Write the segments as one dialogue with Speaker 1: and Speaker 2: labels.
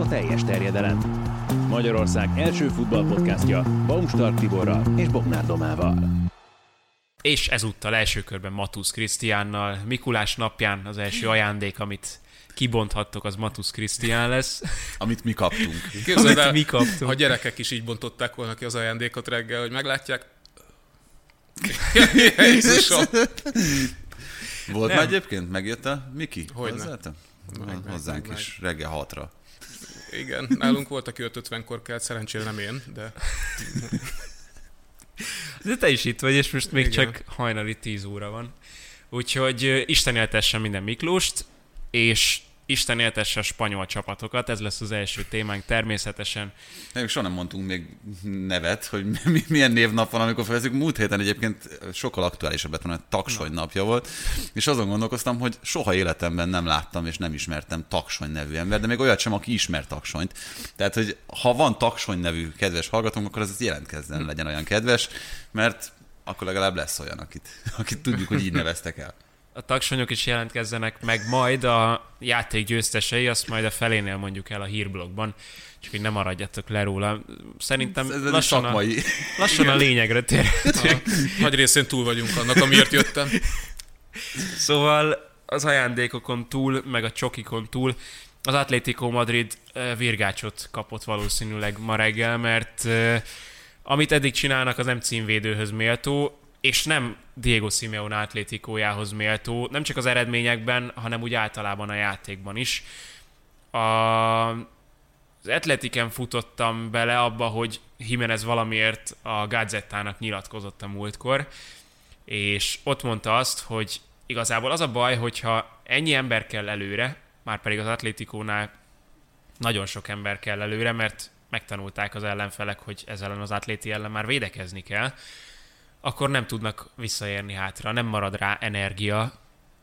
Speaker 1: a teljes terjedelem. Magyarország első futballpodcastja Baumstark Tiborral és Bognár Domával.
Speaker 2: És ezúttal első körben Matusz Krisztiánnal. Mikulás napján az első ajándék, amit kibonthattok, az Matusz Krisztián lesz.
Speaker 3: Amit mi kaptunk.
Speaker 2: Képzeld Amit el, mi kaptunk.
Speaker 4: Ha gyerekek is így bontották volna ki az ajándékot reggel, hogy meglátják,
Speaker 3: Volt már egyébként? Megjött a Miki?
Speaker 4: Hogy
Speaker 3: Meg, Hozzánk meg, is, meg. reggel hatra.
Speaker 4: Igen, nálunk volt, aki 5.50-kor kelt, szerencsére nem én, de...
Speaker 2: De te is itt vagy, és most még Igen. csak hajnali 10 óra van. Úgyhogy Isten éltessen minden Miklóst, és Isten éltesse a spanyol csapatokat, ez lesz az első témánk természetesen.
Speaker 3: Nem, soha nem mondtunk még nevet, hogy milyen névnap van, amikor felvezzük. Múlt héten egyébként sokkal aktuálisabb lett, hogy Taksony napja volt, és azon gondolkoztam, hogy soha életemben nem láttam és nem ismertem Taksony nevű ember, de még olyat sem, aki ismer Taksonyt. Tehát, hogy ha van Taksony nevű kedves hallgatónk, akkor ez jelentkezzen, legyen olyan kedves, mert akkor legalább lesz olyan, akit, akit tudjuk, hogy így neveztek el
Speaker 2: a tagsonyok is jelentkezzenek meg majd a játék győztesei, azt majd a felénél mondjuk el a hírblogban, csak hogy nem maradjatok le róla. Szerintem ez, lassan, a, lassan a lényegre térhetünk.
Speaker 4: Nagy részén túl vagyunk annak, amiért jöttem.
Speaker 2: Szóval az ajándékokon túl, meg a csokikon túl az Atlético Madrid virgácsot kapott valószínűleg ma reggel, mert amit eddig csinálnak, az nem címvédőhöz méltó és nem Diego Simeone atlétikójához méltó, nem csak az eredményekben, hanem úgy általában a játékban is. A, az Atletiken futottam bele abba, hogy Jimenez valamiért a Gazettának nyilatkozott a múltkor, és ott mondta azt, hogy igazából az a baj, hogyha ennyi ember kell előre, már pedig az Atlétikónál nagyon sok ember kell előre, mert megtanulták az ellenfelek, hogy ezzel az atléti ellen már védekezni kell, akkor nem tudnak visszaérni hátra, nem marad rá energia.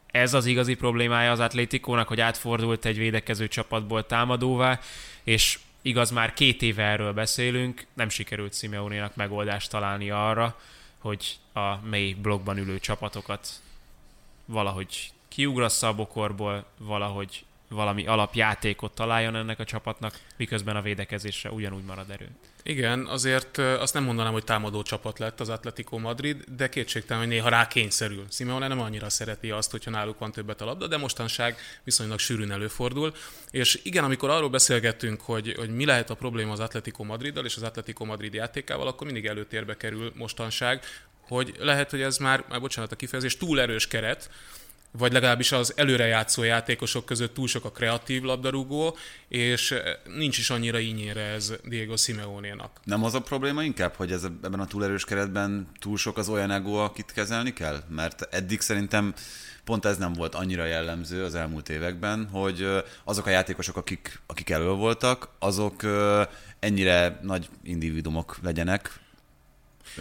Speaker 2: Ez az igazi problémája az Atlétikónak, hogy átfordult egy védekező csapatból támadóvá, és igaz, már két éve erről beszélünk, nem sikerült Simeonénak megoldást találni arra, hogy a mély blokkban ülő csapatokat valahogy kiugrassza a bokorból, valahogy valami alapjátékot találjon ennek a csapatnak, miközben a védekezésre ugyanúgy marad erő.
Speaker 4: Igen, azért azt nem mondanám, hogy támadó csapat lett az Atletico Madrid, de kétségtelen, hogy néha rá kényszerül. Simeone nem annyira szereti azt, hogyha náluk van többet a labda, de mostanság viszonylag sűrűn előfordul. És igen, amikor arról beszélgettünk, hogy, hogy mi lehet a probléma az Atletico Madriddal és az Atletico Madrid játékával, akkor mindig előtérbe kerül mostanság, hogy lehet, hogy ez már, már bocsánat a kifejezés, túl erős keret, vagy legalábbis az előrejátszó játékosok között túl sok a kreatív labdarúgó, és eh, nincs is annyira ínyére ez Diego Simeone-nak.
Speaker 3: Nem az a probléma inkább, hogy ez ebben a túlerős keretben túl sok az olyan ego, akit kezelni kell? Mert eddig szerintem pont ez nem volt annyira jellemző az elmúlt években, hogy eh, azok a játékosok, akik, akik elő voltak, azok eh, ennyire nagy individumok legyenek,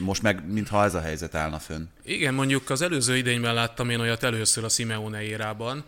Speaker 3: most meg, mintha ez a helyzet állna fönn.
Speaker 4: Igen, mondjuk az előző idényben láttam én olyat először a Simeone érában,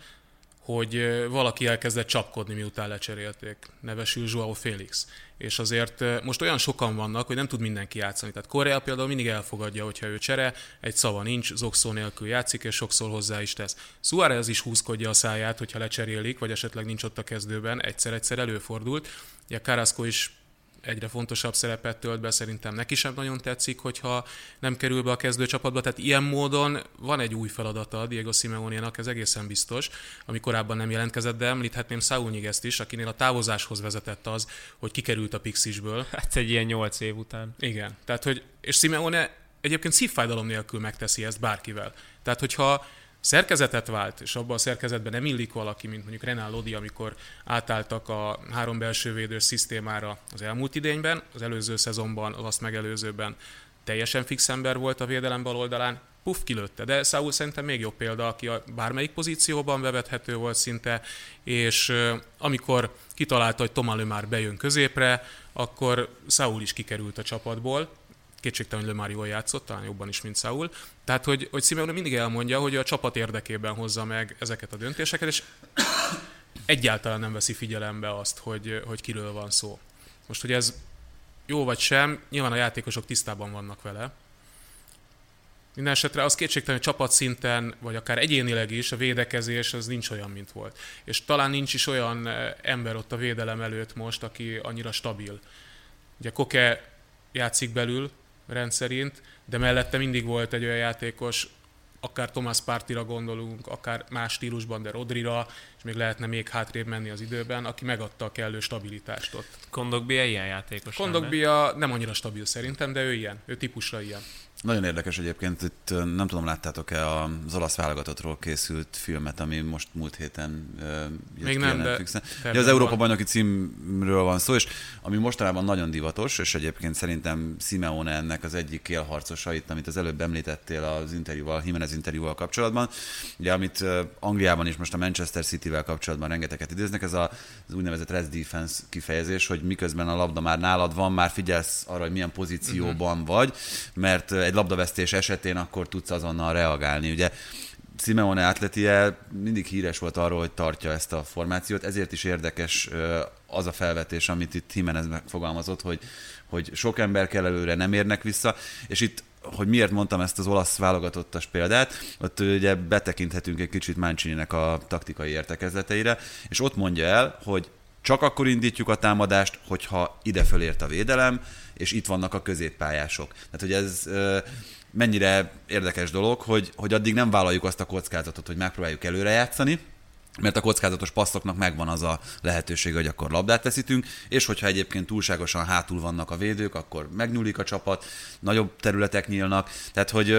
Speaker 4: hogy valaki elkezdett csapkodni, miután lecserélték. Nevesül Joao Félix. És azért most olyan sokan vannak, hogy nem tud mindenki játszani. Tehát Korea például mindig elfogadja, hogyha ő csere, egy szava nincs, zokszó nélkül játszik, és sokszor hozzá is tesz. Suárez is húzkodja a száját, hogyha lecserélik, vagy esetleg nincs ott a kezdőben, egyszer-egyszer előfordult. Ugye Carrasco is egyre fontosabb szerepet tölt be, szerintem neki sem nagyon tetszik, hogyha nem kerül be a kezdőcsapatba, tehát ilyen módon van egy új feladata a Diego Simeone-nak, ez egészen biztos, ami korábban nem jelentkezett, de említhetném Saul Niguez-t is, akinél a távozáshoz vezetett az, hogy kikerült a Pixisből.
Speaker 2: Hát egy ilyen nyolc év után.
Speaker 4: Igen, tehát hogy, és Simeone egyébként szívfájdalom nélkül megteszi ezt bárkivel. Tehát, hogyha szerkezetet vált, és abban a szerkezetben nem illik valaki, mint mondjuk Renál Lodi, amikor átálltak a három belső védős szisztémára az elmúlt idényben, az előző szezonban, az azt megelőzőben teljesen fix ember volt a védelem bal oldalán, puff, kilőtte. De Saul szerintem még jobb példa, aki a bármelyik pozícióban bevethető volt szinte, és amikor kitalálta, hogy Tomalő már bejön középre, akkor Saul is kikerült a csapatból, kétségtelen, hogy Lemar jól játszott, talán jobban is, mint Saul. Tehát, hogy, hogy Simeone mindig elmondja, hogy a csapat érdekében hozza meg ezeket a döntéseket, és egyáltalán nem veszi figyelembe azt, hogy, hogy kiről van szó. Most, hogy ez jó vagy sem, nyilván a játékosok tisztában vannak vele, Minden esetre az kétségtelen, hogy csapatszinten, vagy akár egyénileg is a védekezés az nincs olyan, mint volt. És talán nincs is olyan eh, ember ott a védelem előtt most, aki annyira stabil. Ugye Koke játszik belül rendszerint, de mellette mindig volt egy olyan játékos, akár Thomas Partira gondolunk, akár más stílusban, de Rodrira, és még lehetne még hátrébb menni az időben, aki megadta a kellő stabilitást ott.
Speaker 2: Kondogbia ilyen játékos.
Speaker 4: Kondogbia nem annyira stabil szerintem, de ő ilyen, ő típusra ilyen.
Speaker 3: Nagyon érdekes egyébként, itt nem tudom, láttátok-e az olasz válogatottról készült filmet, ami most múlt héten
Speaker 4: jött Még nem, de
Speaker 3: ja, az Európa bajnoki címről van szó, és ami mostanában nagyon divatos, és egyébként szerintem Simeone ennek az egyik élharcosa itt, amit az előbb említettél az interjúval, Jimenez interjúval kapcsolatban, ugye amit Angliában is most a Manchester City-vel kapcsolatban rengeteget idéznek, ez az úgynevezett rest defense kifejezés, hogy miközben a labda már nálad van, már figyelsz arra, hogy milyen pozícióban uh-huh. vagy, mert egy labdavesztés esetén akkor tudsz azonnal reagálni. Ugye Simeone atletie mindig híres volt arról, hogy tartja ezt a formációt, ezért is érdekes az a felvetés, amit itt Jimenez megfogalmazott, hogy, hogy sok ember kell előre, nem érnek vissza, és itt hogy miért mondtam ezt az olasz válogatottas példát, ott ugye betekinthetünk egy kicsit mancini a taktikai értekezleteire, és ott mondja el, hogy csak akkor indítjuk a támadást, hogyha ide fölért a védelem, és itt vannak a középpályások. Tehát, hogy ez mennyire érdekes dolog, hogy, hogy addig nem vállaljuk azt a kockázatot, hogy megpróbáljuk előre játszani, mert a kockázatos passzoknak megvan az a lehetőség, hogy akkor labdát veszítünk, és hogyha egyébként túlságosan hátul vannak a védők, akkor megnyúlik a csapat, nagyobb területek nyílnak, tehát hogy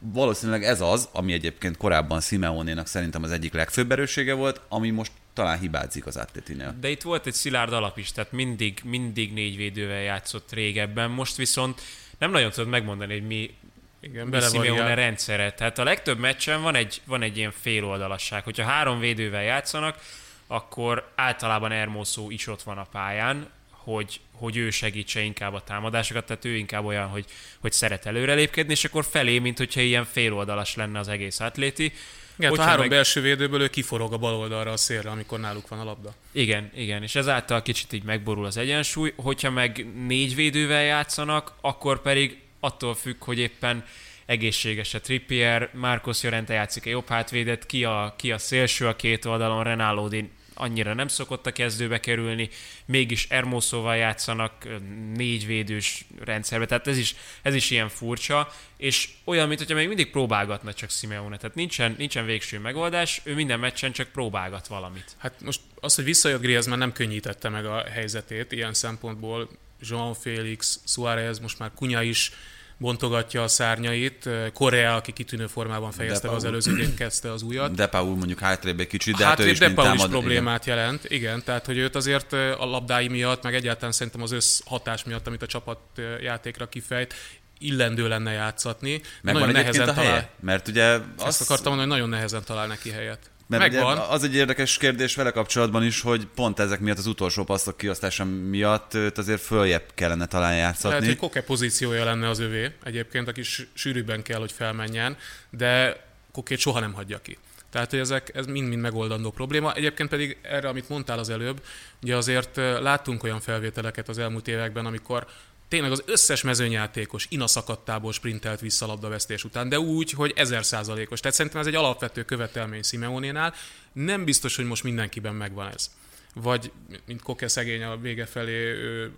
Speaker 3: valószínűleg ez az, ami egyébként korábban Simeonénak szerintem az egyik legfőbb erőssége volt, ami most talán hibázik az Atletinél.
Speaker 2: De itt volt egy szilárd alap is, tehát mindig, mindig négy védővel játszott régebben, most viszont nem nagyon tudod megmondani, hogy mi, igen, mi Simeone rendszere. Tehát a legtöbb meccsen van egy, van egy ilyen féloldalasság. Hogyha három védővel játszanak, akkor általában Ermoszó is ott van a pályán, hogy, hogy ő segítse inkább a támadásokat, tehát ő inkább olyan, hogy, hogy szeret előrelépkedni, és akkor felé, mint hogyha ilyen féloldalas lenne az egész atléti.
Speaker 4: Igen, a három meg... belső védőből ő kiforog a bal oldalra a szélre, amikor náluk van a labda.
Speaker 2: Igen, igen, és ezáltal kicsit így megborul az egyensúly. Hogyha meg négy védővel játszanak, akkor pedig attól függ, hogy éppen egészséges a Trippier, Marcos Llorente játszik a jobb hátvédet, ki a, ki a szélső a két oldalon, Renalodi annyira nem szokott a kezdőbe kerülni, mégis Ermószóval játszanak négy védős rendszerbe, tehát ez is, ez is ilyen furcsa, és olyan, mint hogyha még mindig próbálgatna csak Simeone, tehát nincsen, nincsen végső megoldás, ő minden meccsen csak próbálgat valamit.
Speaker 4: Hát most az, hogy visszajött Griezmann nem könnyítette meg a helyzetét ilyen szempontból, João Félix, Suárez, most már Kunya is bontogatja a szárnyait. Korea, aki kitűnő formában fejezte az előző game kezdte az újat.
Speaker 3: De Paul mondjuk hátrébb egy kicsit, de
Speaker 4: hátrébb,
Speaker 3: hát ő
Speaker 4: is, de is problémát igen. jelent, igen, tehát hogy őt azért a labdái miatt, meg egyáltalán szerintem az összhatás miatt, amit a csapat játékra kifejt, illendő lenne játszatni.
Speaker 3: Meg nagyon nehezen a helye? Talál. Mert ugye
Speaker 4: azt... azt akartam mondani, hogy nagyon nehezen talál neki helyet.
Speaker 3: Mert Megvan. Ugye az egy érdekes kérdés vele kapcsolatban is, hogy pont ezek miatt az utolsó passzok kiosztása miatt őt azért följebb kellene talán játszatni. Lehet,
Speaker 4: hogy Koke pozíciója lenne az övé egyébként, aki sűrűbben kell, hogy felmenjen, de Kokét soha nem hagyja ki. Tehát, hogy ezek, ez mind-mind megoldandó probléma. Egyébként pedig erre, amit mondtál az előbb, ugye azért láttunk olyan felvételeket az elmúlt években, amikor tényleg az összes mezőnyjátékos inaszakadtából sprintelt vissza labdavesztés után, de úgy, hogy ezer százalékos. Tehát szerintem ez egy alapvető követelmény Simeonénál. Nem biztos, hogy most mindenkiben megvan ez. Vagy, mint Koke szegény a vége felé ő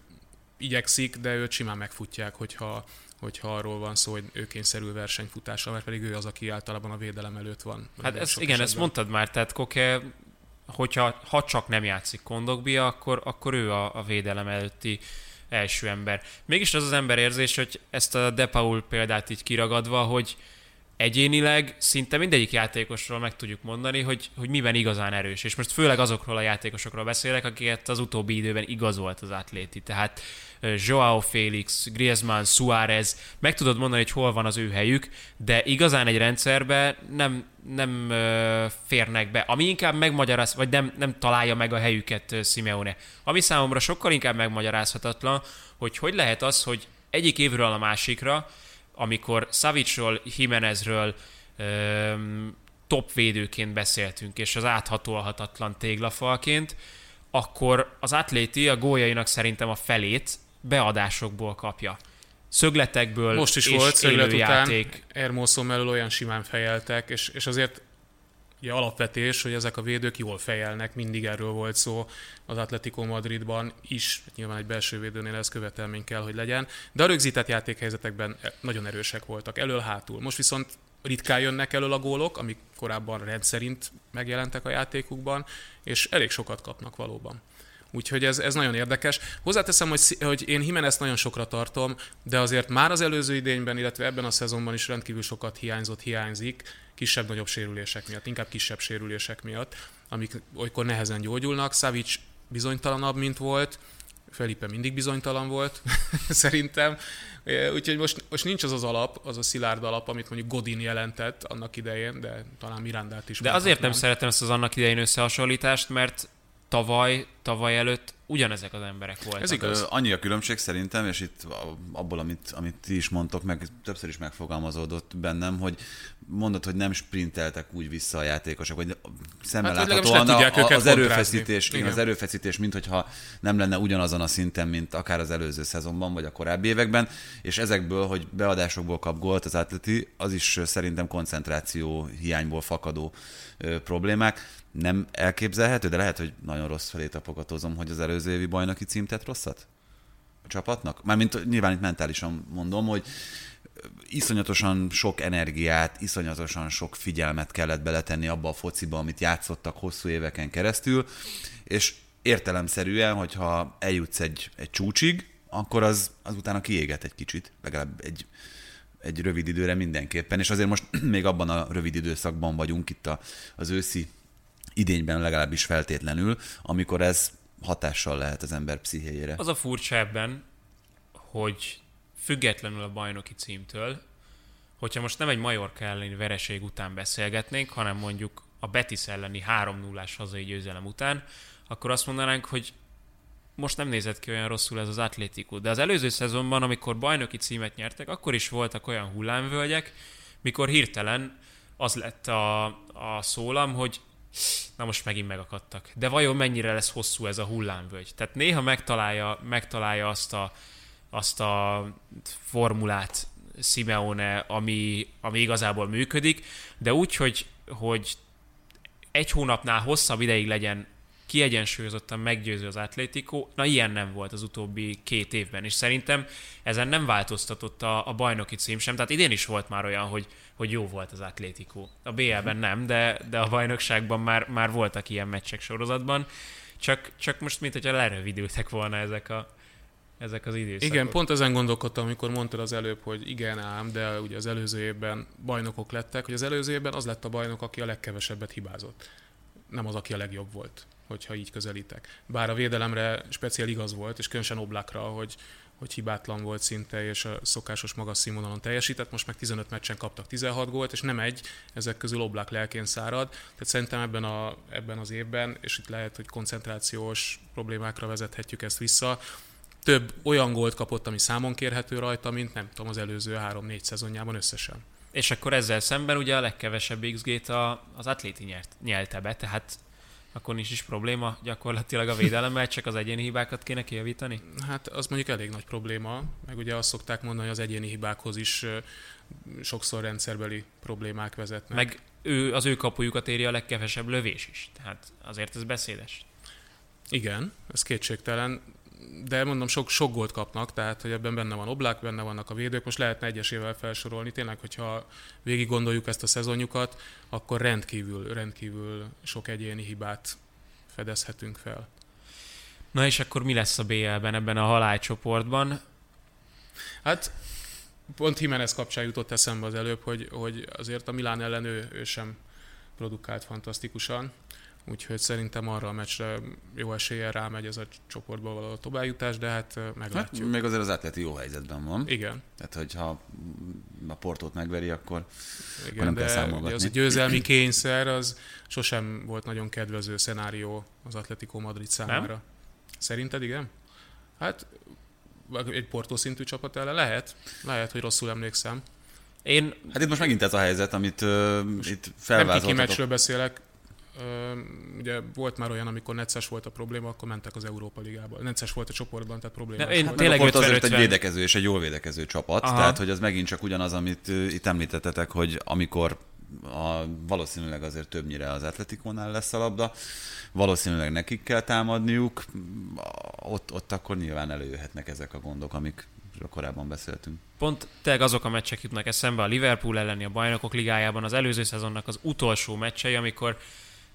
Speaker 4: igyekszik, de őt simán megfutják, hogyha, hogyha arról van szó, hogy ő kényszerül versenyfutásra, mert pedig ő az, aki általában a védelem előtt van.
Speaker 2: Hát ez, igen, esetben. ezt mondtad már, tehát Koke, hogyha ha csak nem játszik Kondogbia, akkor, akkor ő a, a védelem előtti első ember. Mégis az az ember érzés, hogy ezt a De Paul példát így kiragadva, hogy egyénileg szinte mindegyik játékosról meg tudjuk mondani, hogy, hogy miben igazán erős. És most főleg azokról a játékosokról beszélek, akiket az utóbbi időben igazolt az atléti. Tehát Joao Félix, Griezmann, Suárez, meg tudod mondani, hogy hol van az ő helyük, de igazán egy rendszerbe nem, nem férnek be. Ami inkább megmagyaráz, vagy nem, nem találja meg a helyüket Simeone. Ami számomra sokkal inkább megmagyarázhatatlan, hogy hogy lehet az, hogy egyik évről a másikra, amikor Savicról, Jimenezről öm, top védőként beszéltünk, és az áthatolhatatlan téglafalként, akkor az atléti a góljainak szerintem a felét beadásokból kapja. szögletekből
Speaker 4: Most is
Speaker 2: és
Speaker 4: volt szöglet után,
Speaker 2: élőjáték.
Speaker 4: Hermoszon mellől olyan simán fejeltek, és, és azért ugye alapvetés, hogy ezek a védők jól fejelnek, mindig erről volt szó az Atletico Madridban is, nyilván egy belső védőnél ez követelmény kell, hogy legyen, de a rögzített játékhelyzetekben nagyon erősek voltak, elől-hátul. Most viszont ritkán jönnek elől a gólok, amik korábban rendszerint megjelentek a játékukban, és elég sokat kapnak valóban. Úgyhogy ez, ez nagyon érdekes. Hozzáteszem, hogy, hogy én Jimenez nagyon sokra tartom, de azért már az előző idényben, illetve ebben a szezonban is rendkívül sokat hiányzott, hiányzik, kisebb-nagyobb sérülések miatt, inkább kisebb sérülések miatt, amik olykor nehezen gyógyulnak. Savic bizonytalanabb, mint volt, Felipe mindig bizonytalan volt, szerintem. Úgyhogy most, most nincs az az alap, az a szilárd alap, amit mondjuk Godin jelentett annak idején, de talán Mirandát is.
Speaker 2: De azért nem szeretem ezt az annak idején összehasonlítást, mert tavaly, tavaly előtt ugyanezek az emberek voltak.
Speaker 4: Ez igaz.
Speaker 3: Annyi a különbség szerintem, és itt abból, amit, amit ti is mondtok, meg többször is megfogalmazódott bennem, hogy mondod, hogy nem sprinteltek úgy vissza a játékosok, hogy szemmel hát, láthatóan a, az erőfeszítés, igen. az erőfeszítés, mint hogyha nem lenne ugyanazon a szinten, mint akár az előző szezonban, vagy a korábbi években, és ezekből, hogy beadásokból kap gólt az atleti, az is szerintem koncentráció hiányból fakadó ö, problémák nem elképzelhető, de lehet, hogy nagyon rossz felé tapogatózom, hogy az előző évi bajnoki cím tett rosszat a csapatnak. Mármint nyilván itt mentálisan mondom, hogy iszonyatosan sok energiát, iszonyatosan sok figyelmet kellett beletenni abba a fociba, amit játszottak hosszú éveken keresztül, és értelemszerűen, hogyha eljutsz egy, egy csúcsig, akkor az, az utána kiéget egy kicsit, legalább egy, egy rövid időre mindenképpen, és azért most még abban a rövid időszakban vagyunk itt a, az őszi idényben legalábbis feltétlenül, amikor ez hatással lehet az ember pszichéjére.
Speaker 2: Az a furcsa ebben, hogy függetlenül a bajnoki címtől, hogyha most nem egy Majorka elleni vereség után beszélgetnénk, hanem mondjuk a Betis elleni 3 0 hazai győzelem után, akkor azt mondanánk, hogy most nem nézett ki olyan rosszul ez az Atlético. De az előző szezonban, amikor bajnoki címet nyertek, akkor is voltak olyan hullámvölgyek, mikor hirtelen az lett a, a szólam, hogy na most megint megakadtak. De vajon mennyire lesz hosszú ez a hullámvölgy? Tehát néha megtalálja, megtalálja azt a, azt a formulát Simeone, ami, ami igazából működik, de úgy, hogy, hogy egy hónapnál hosszabb ideig legyen kiegyensúlyozottan meggyőző az Atlético, na ilyen nem volt az utóbbi két évben, és szerintem ezen nem változtatott a, a bajnoki cím sem, tehát idén is volt már olyan, hogy, hogy jó volt az Atlético. A BL-ben nem, de, de a bajnokságban már, már voltak ilyen meccsek sorozatban, csak, csak most mint hogyha lerövidültek volna ezek a, ezek az időszakok.
Speaker 4: Igen, pont ezen gondolkodtam, amikor mondtad az előbb, hogy igen ám, de ugye az előző évben bajnokok lettek, hogy az előző évben az lett a bajnok, aki a legkevesebbet hibázott. Nem az, aki a legjobb volt hogyha így közelítek. Bár a védelemre speciál igaz volt, és különösen Oblakra, hogy, hogy hibátlan volt szinte, és a szokásos magas színvonalon teljesített. Most meg 15 meccsen kaptak 16 gólt, és nem egy, ezek közül Oblak lelkén szárad. Tehát szerintem ebben, a, ebben az évben, és itt lehet, hogy koncentrációs problémákra vezethetjük ezt vissza, több olyan gólt kapott, ami számon kérhető rajta, mint nem tudom, az előző 3-4 szezonjában összesen.
Speaker 2: És akkor ezzel szemben ugye a legkevesebb XG-t a, az atléti nyert, nyelte be, tehát akkor nincs is probléma gyakorlatilag a védelemmel, csak az egyéni hibákat kéne kijavítani?
Speaker 4: Hát az mondjuk elég nagy probléma, meg ugye azt szokták mondani, hogy az egyéni hibákhoz is sokszor rendszerbeli problémák vezetnek.
Speaker 2: Meg ő, az ő kapujukat éri a legkevesebb lövés is, tehát azért ez beszédes.
Speaker 4: Igen, ez kétségtelen de mondom, sok, sok gólt kapnak, tehát hogy ebben benne van Oblák, benne vannak a védők, most lehetne egyesével felsorolni, tényleg, hogyha végig gondoljuk ezt a szezonjukat, akkor rendkívül, rendkívül sok egyéni hibát fedezhetünk fel.
Speaker 2: Na és akkor mi lesz a BL-ben ebben a halálcsoportban?
Speaker 4: Hát pont Jimenez kapcsán jutott eszembe az előbb, hogy, hogy azért a Milán ellen ő, ő sem produkált fantasztikusan. Úgyhogy szerintem arra a meccsre jó eséllyel rámegy ez a csoportba való továbbjutás, de hát meglátjuk. Hát,
Speaker 3: még azért az atleti jó helyzetben van.
Speaker 4: Igen.
Speaker 3: Tehát, hogyha a portót megveri, akkor,
Speaker 4: Igen,
Speaker 3: akkor nem
Speaker 4: de
Speaker 3: kell számolgatni.
Speaker 4: az a győzelmi kényszer, az sosem volt nagyon kedvező szenárió az Atletico Madrid számára. Nem? Szerinted igen? Hát egy portó szintű csapat ellen lehet. Lehet, hogy rosszul emlékszem.
Speaker 2: Én...
Speaker 3: Hát itt most megint ez a helyzet, amit uh, itt felvázoltatok.
Speaker 4: Nem kiki meccsről beszélek, ugye volt már olyan, amikor necces volt a probléma, akkor mentek az Európa Ligába. Necces volt a csoportban, tehát probléma.
Speaker 2: De én
Speaker 3: Hát
Speaker 2: tényleg
Speaker 3: Port azért
Speaker 2: 50-50.
Speaker 3: egy védekező és egy jól védekező csapat,
Speaker 2: Aha.
Speaker 3: tehát hogy az megint csak ugyanaz, amit itt említettetek, hogy amikor a, valószínűleg azért többnyire az Atletikónál lesz a labda, valószínűleg nekik kell támadniuk, ott, ott akkor nyilván előjöhetnek ezek a gondok, amik korábban beszéltünk.
Speaker 2: Pont tényleg azok a meccsek jutnak eszembe a Liverpool elleni a bajnokok ligájában az előző szezonnak az utolsó meccsei, amikor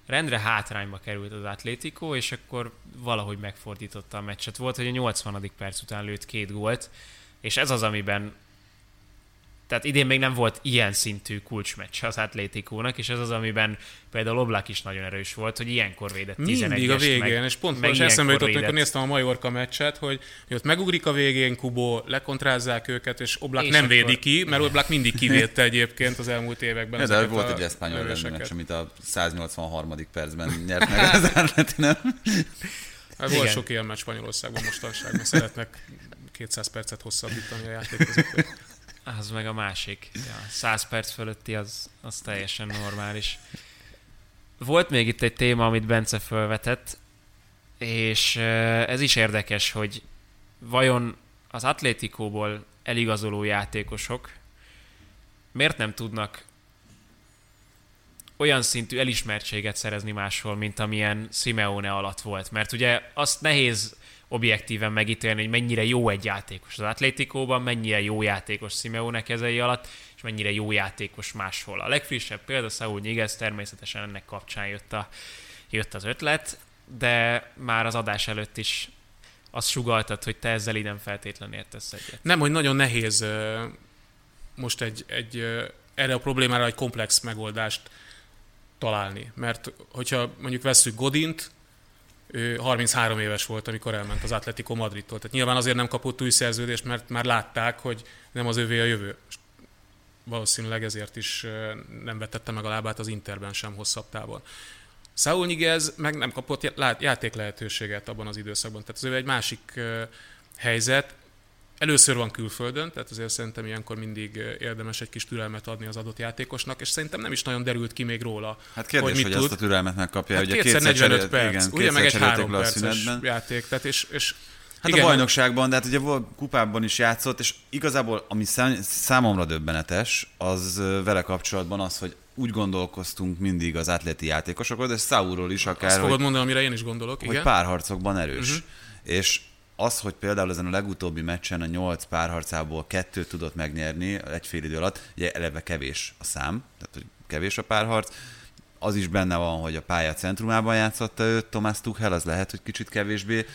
Speaker 2: rendre hátrányba került az Atlético, és akkor valahogy megfordította a meccset. Volt, hogy a 80. perc után lőtt két gólt, és ez az, amiben tehát idén még nem volt ilyen szintű kulcsmeccs az Atlétikónak, és ez az, amiben például Oblak is nagyon erős volt, hogy ilyenkor védett 11
Speaker 4: Mindig a végén, és pont most eszembe jutott, amikor néztem a Majorka meccset, hogy, hogy ott megugrik a végén, Kubó, lekontrázzák őket, és Oblak
Speaker 2: És
Speaker 4: nem
Speaker 2: akkor-
Speaker 4: védi ki, mert Oblak mindig kivédte egyébként az elmúlt években.
Speaker 3: De volt
Speaker 4: a
Speaker 3: egy eszpányol meccs, amit a 183. percben nyert meg az Atleti, nem?
Speaker 4: Hát volt
Speaker 2: Igen.
Speaker 4: sok ilyen meccs Spanyolországban mostanság, mert szeretnek 200 percet hosszabbítani a játékozók.
Speaker 2: Az meg a másik. Ja, 100 perc fölötti az, az teljesen normális. Volt még itt egy téma, amit Bence felvetett, és eh, ez is érdekes, hogy vajon az Atlétikóból eligazoló játékosok miért nem tudnak olyan szintű elismertséget szerezni máshol, mint amilyen Simeone alatt volt. Mert ugye azt nehéz objektíven megítélni, hogy mennyire jó egy játékos az Atlétikóban, mennyire jó játékos Simeone kezei alatt, és mennyire jó játékos máshol. A legfrissebb példa Saúl Nyigez, természetesen ennek kapcsán jött, a, jött az ötlet, de már az adás előtt is azt sugaltad, hogy te ezzel így nem feltétlenül értesz egyet.
Speaker 4: Nem, hogy nagyon nehéz most egy, egy erre a problémára egy komplex megoldást találni. Mert hogyha mondjuk vesszük Godint, ő 33 éves volt, amikor elment az Atletico Madridtól. Tehát nyilván azért nem kapott új szerződést, mert már látták, hogy nem az övé a jövő. Valószínűleg ezért is nem vetette meg a lábát az Interben sem hosszabb távon. Saúl Nyiguez meg nem kapott játék lehetőséget abban az időszakban. Tehát ez egy másik helyzet. Először van külföldön, tehát azért szerintem ilyenkor mindig ö, érdemes egy kis türelmet adni az adott játékosnak, és szerintem nem is nagyon derült ki még róla.
Speaker 3: Hát kérdés,
Speaker 4: mit
Speaker 3: hogy,
Speaker 4: tud.
Speaker 3: azt a türelmet megkapja.
Speaker 4: Hát
Speaker 3: ugye
Speaker 4: kétszer
Speaker 3: kétszer
Speaker 4: 45
Speaker 3: cserélt-
Speaker 4: perc,
Speaker 3: igen,
Speaker 4: ugye meg egy három perces játék, tehát és, és
Speaker 3: Hát
Speaker 4: igen,
Speaker 3: a bajnokságban, de hát ugye volt kupában is játszott, és igazából ami szám, számomra döbbenetes, az ö, vele kapcsolatban az, hogy úgy gondolkoztunk mindig az atleti játékosokról, de Saúról is akár,
Speaker 4: azt
Speaker 3: hogy,
Speaker 4: fogod mondani, amire én is gondolok,
Speaker 3: hogy
Speaker 4: igen.
Speaker 3: párharcokban erős. Uh-huh. És az, hogy például ezen a legutóbbi meccsen a nyolc párharcából kettőt tudott megnyerni egy fél idő alatt, ugye eleve kevés a szám, tehát hogy kevés a párharc, az is benne van, hogy a pálya centrumában játszotta őt Tomás Tuchel, az lehet, hogy kicsit kevésbé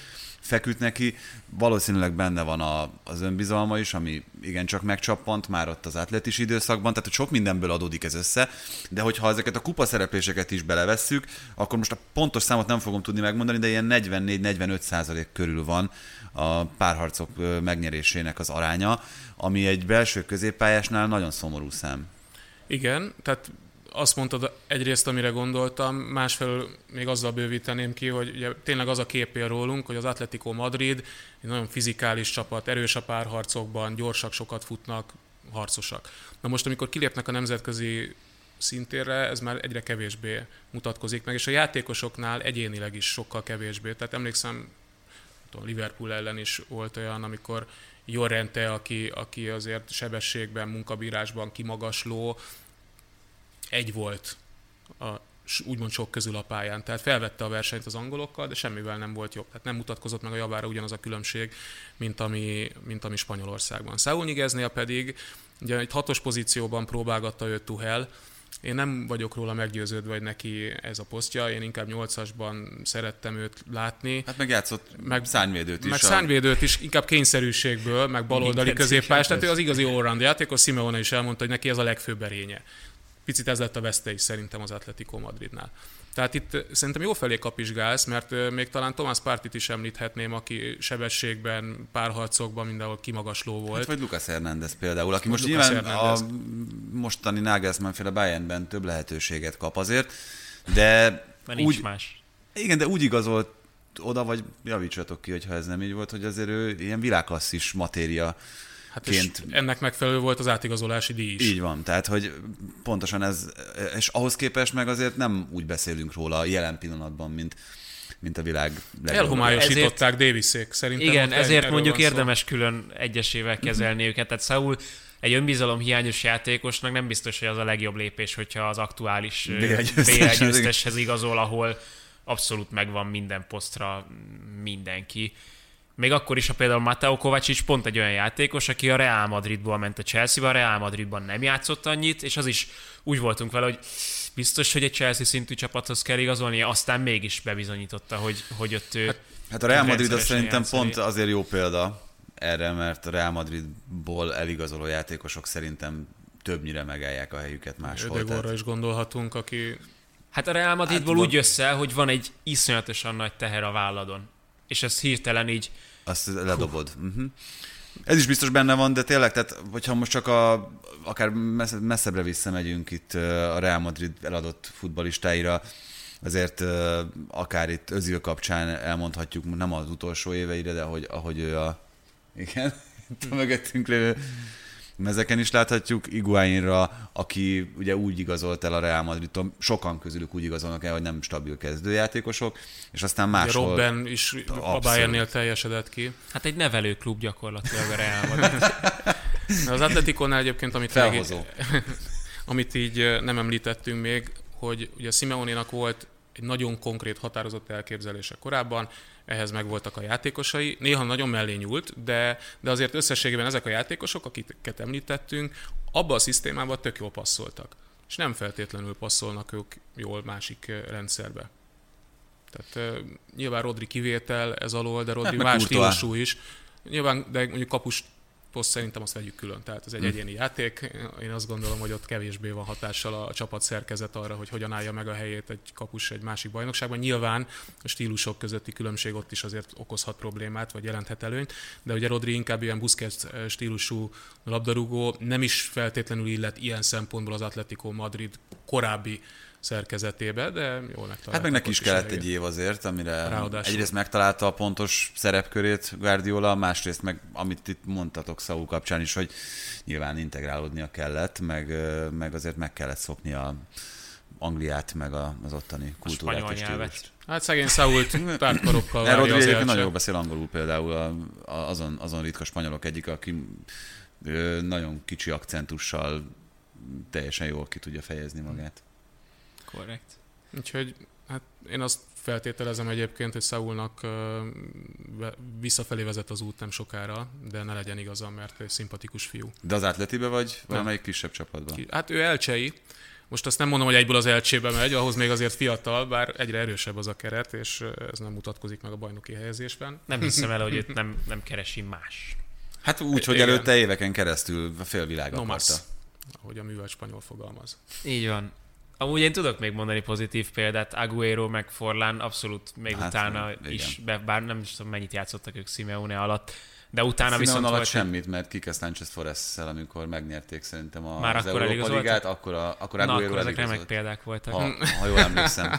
Speaker 3: feküdt neki. Valószínűleg benne van a, az önbizalma is, ami igencsak megcsappant már ott az atletis időszakban, tehát sok mindenből adódik ez össze, de hogyha ezeket a kupa szerepléseket is belevesszük, akkor most a pontos számot nem fogom tudni megmondani, de ilyen 44-45 százalék körül van a párharcok megnyerésének az aránya, ami egy belső középpályásnál nagyon szomorú szám.
Speaker 4: Igen, tehát azt mondtad egyrészt, amire gondoltam, másfelől még azzal bővíteném ki, hogy ugye tényleg az a kép él rólunk, hogy az Atletico Madrid egy nagyon fizikális csapat, erős a párharcokban, gyorsak, sokat futnak, harcosak. Na most, amikor kilépnek a nemzetközi szintérre, ez már egyre kevésbé mutatkozik meg, és a játékosoknál egyénileg is sokkal kevésbé. Tehát emlékszem, tudom, Liverpool ellen is volt olyan, amikor Jorente, aki, aki azért sebességben, munkabírásban kimagasló, egy volt a úgymond sok közül a pályán. Tehát felvette a versenyt az angolokkal, de semmivel nem volt jobb. Tehát nem mutatkozott meg a javára ugyanaz a különbség, mint ami, mint ami Spanyolországban. Saúl Nyigueznél pedig ugye egy hatos pozícióban próbálgatta őt Tuhel, én nem vagyok róla meggyőződve, hogy neki ez a posztja, én inkább nyolcasban szerettem őt látni.
Speaker 3: Hát meg játszott
Speaker 4: Meg-
Speaker 3: szárnyvédőt is.
Speaker 4: Meg
Speaker 3: a-
Speaker 4: szárnyvédőt is inkább kényszerűségből, meg baloldali középpályás, tehát ő az igazi allround játékos, Simeone is elmondta, hogy neki ez a legfőbb erénye. Picit ez lett a veszte is szerintem az Atletico Madridnál. Tehát itt ö, szerintem jó felé kapizsgálsz, mert ö, még talán Tomás Pártit is említhetném, aki sebességben, párharcokban mindenhol kimagasló volt.
Speaker 3: Hát vagy Lucas Hernández például, aki most
Speaker 4: Lucas
Speaker 3: nyilván
Speaker 4: Hernández.
Speaker 3: a mostani Nagelsmann féle Bayernben több lehetőséget kap azért, de
Speaker 2: Mert nincs
Speaker 3: úgy,
Speaker 2: más.
Speaker 3: igen, de úgy igazolt oda, vagy javítsatok ki, hogyha ez nem így volt, hogy azért ő ilyen világklasszis matéria
Speaker 4: Hát és ennek megfelelő volt az átigazolási díj is.
Speaker 3: Így van, tehát hogy pontosan ez, és ahhoz képest meg azért nem úgy beszélünk róla jelen pillanatban, mint, mint a világ legjobb.
Speaker 4: Elhomályosították Davisék szerintem.
Speaker 2: Igen, ezért mondjuk érdemes külön egyesével kezelni őket. Tehát Saul egy önbizalom hiányos játékosnak nem biztos, hogy az a legjobb lépés, hogyha az aktuális BL győzteshez igazol, ahol abszolút megvan minden posztra mindenki. Még akkor is, ha például Mateo Kovács pont egy olyan játékos, aki a Real Madridból ment a Chelsea-ba, a Real Madridban nem játszott annyit, és az is úgy voltunk vele, hogy biztos, hogy egy Chelsea szintű csapathoz kell igazolni, aztán mégis bebizonyította, hogy, hogy ott ő...
Speaker 3: Hát, hát a Real Madrid az szerintem játszani. pont azért jó példa erre, mert a Real Madridból eligazoló játékosok szerintem többnyire megállják a helyüket máshol.
Speaker 4: Ödegorra is gondolhatunk, aki...
Speaker 2: Hát a Real Madridból hát, úgy össze, hogy van egy iszonyatosan nagy teher a válladon. És ez hirtelen így...
Speaker 3: Azt ledobod. Uh-huh. Ez is biztos benne van, de tényleg, tehát, hogyha most csak a, akár messzebbre visszamegyünk itt a Real Madrid eladott futbalistáira, azért akár itt Özil kapcsán elmondhatjuk, nem az utolsó éveire, de hogy, ahogy ő a... Igen, itt a mögöttünk lévő mezeken is láthatjuk, Iguainra, aki ugye úgy igazolt el a Real Madridon, sokan közülük úgy igazolnak el, hogy nem stabil kezdőjátékosok, és aztán máshol...
Speaker 4: Robben is a Bayernnél teljesedett ki.
Speaker 2: Hát egy nevelőklub gyakorlatilag a Real Madrid.
Speaker 4: az Atleticonál egyébként, amit, még, amit így nem említettünk még, hogy ugye Simeonénak volt egy nagyon konkrét, határozott elképzelése korábban, ehhez megvoltak a játékosai. Néha nagyon mellé nyúlt, de, de azért összességében ezek a játékosok, akiket említettünk, abba a szisztémában tök jól passzoltak. És nem feltétlenül passzolnak ők jól másik rendszerbe. Tehát uh, nyilván Rodri kivétel ez alól, de Rodri hát más stílusú is. Nyilván, de mondjuk kapus poszt szerintem azt vegyük külön. Tehát ez egy hm. egyéni játék. Én azt gondolom, hogy ott kevésbé van hatással a csapat szerkezet arra, hogy hogyan állja meg a helyét egy kapus egy másik bajnokságban. Nyilván a stílusok közötti különbség ott is azért okozhat problémát, vagy jelenthet előnyt, de ugye Rodri inkább ilyen Busquets stílusú labdarúgó, nem is feltétlenül illet ilyen szempontból az Atletico Madrid korábbi szerkezetébe, de jól megtalálta.
Speaker 3: Hát meg neki is kellett egy év azért, amire Ráadásul. egyrészt megtalálta a pontos szerepkörét Guardiola, másrészt meg, amit itt mondtatok Saul kapcsán is, hogy nyilván integrálódnia kellett, meg, meg azért meg kellett szokni a Angliát, meg az ottani kultúrát és stílust.
Speaker 4: Hát szegény Sault tártkarokkal
Speaker 3: várja Rodri egyébként nagyon jól beszél angolul például a, a, azon, azon ritka spanyolok egyik, aki nagyon kicsi akcentussal teljesen jól ki tudja fejezni magát.
Speaker 2: Korrekt.
Speaker 4: Úgyhogy hát én azt feltételezem egyébként, hogy Saulnak visszafelé vezet az út nem sokára, de ne legyen igaza, mert egy szimpatikus fiú.
Speaker 3: De az Atletibe vagy valamelyik kisebb csapatban?
Speaker 4: Hát ő elcsei. Most azt nem mondom, hogy egyből az elcsébe megy, ahhoz még azért fiatal, bár egyre erősebb az a keret, és ez nem mutatkozik meg a bajnoki helyezésben.
Speaker 2: Nem hiszem el, hogy itt nem, nem keresi más.
Speaker 3: Hát úgy, hogy Igen. előtte éveken keresztül a félvilág no akarta.
Speaker 4: ahogy a művel spanyol fogalmaz.
Speaker 2: Így van. Amúgy én tudok még mondani pozitív példát, Aguero meg Forlán abszolút még hát, utána igen. is, bár nem is tudom mennyit játszottak ők Simeone alatt, de utána Simeone viszont
Speaker 3: alatt volt semmit, mert Kike Sanchez forest amikor megnyerték szerintem a, Már az akkor Európa Ligát, akkor, a, akkor Aguero Na, akkor
Speaker 2: ezek remek példák voltak.
Speaker 3: Ha, ha jól emlékszem.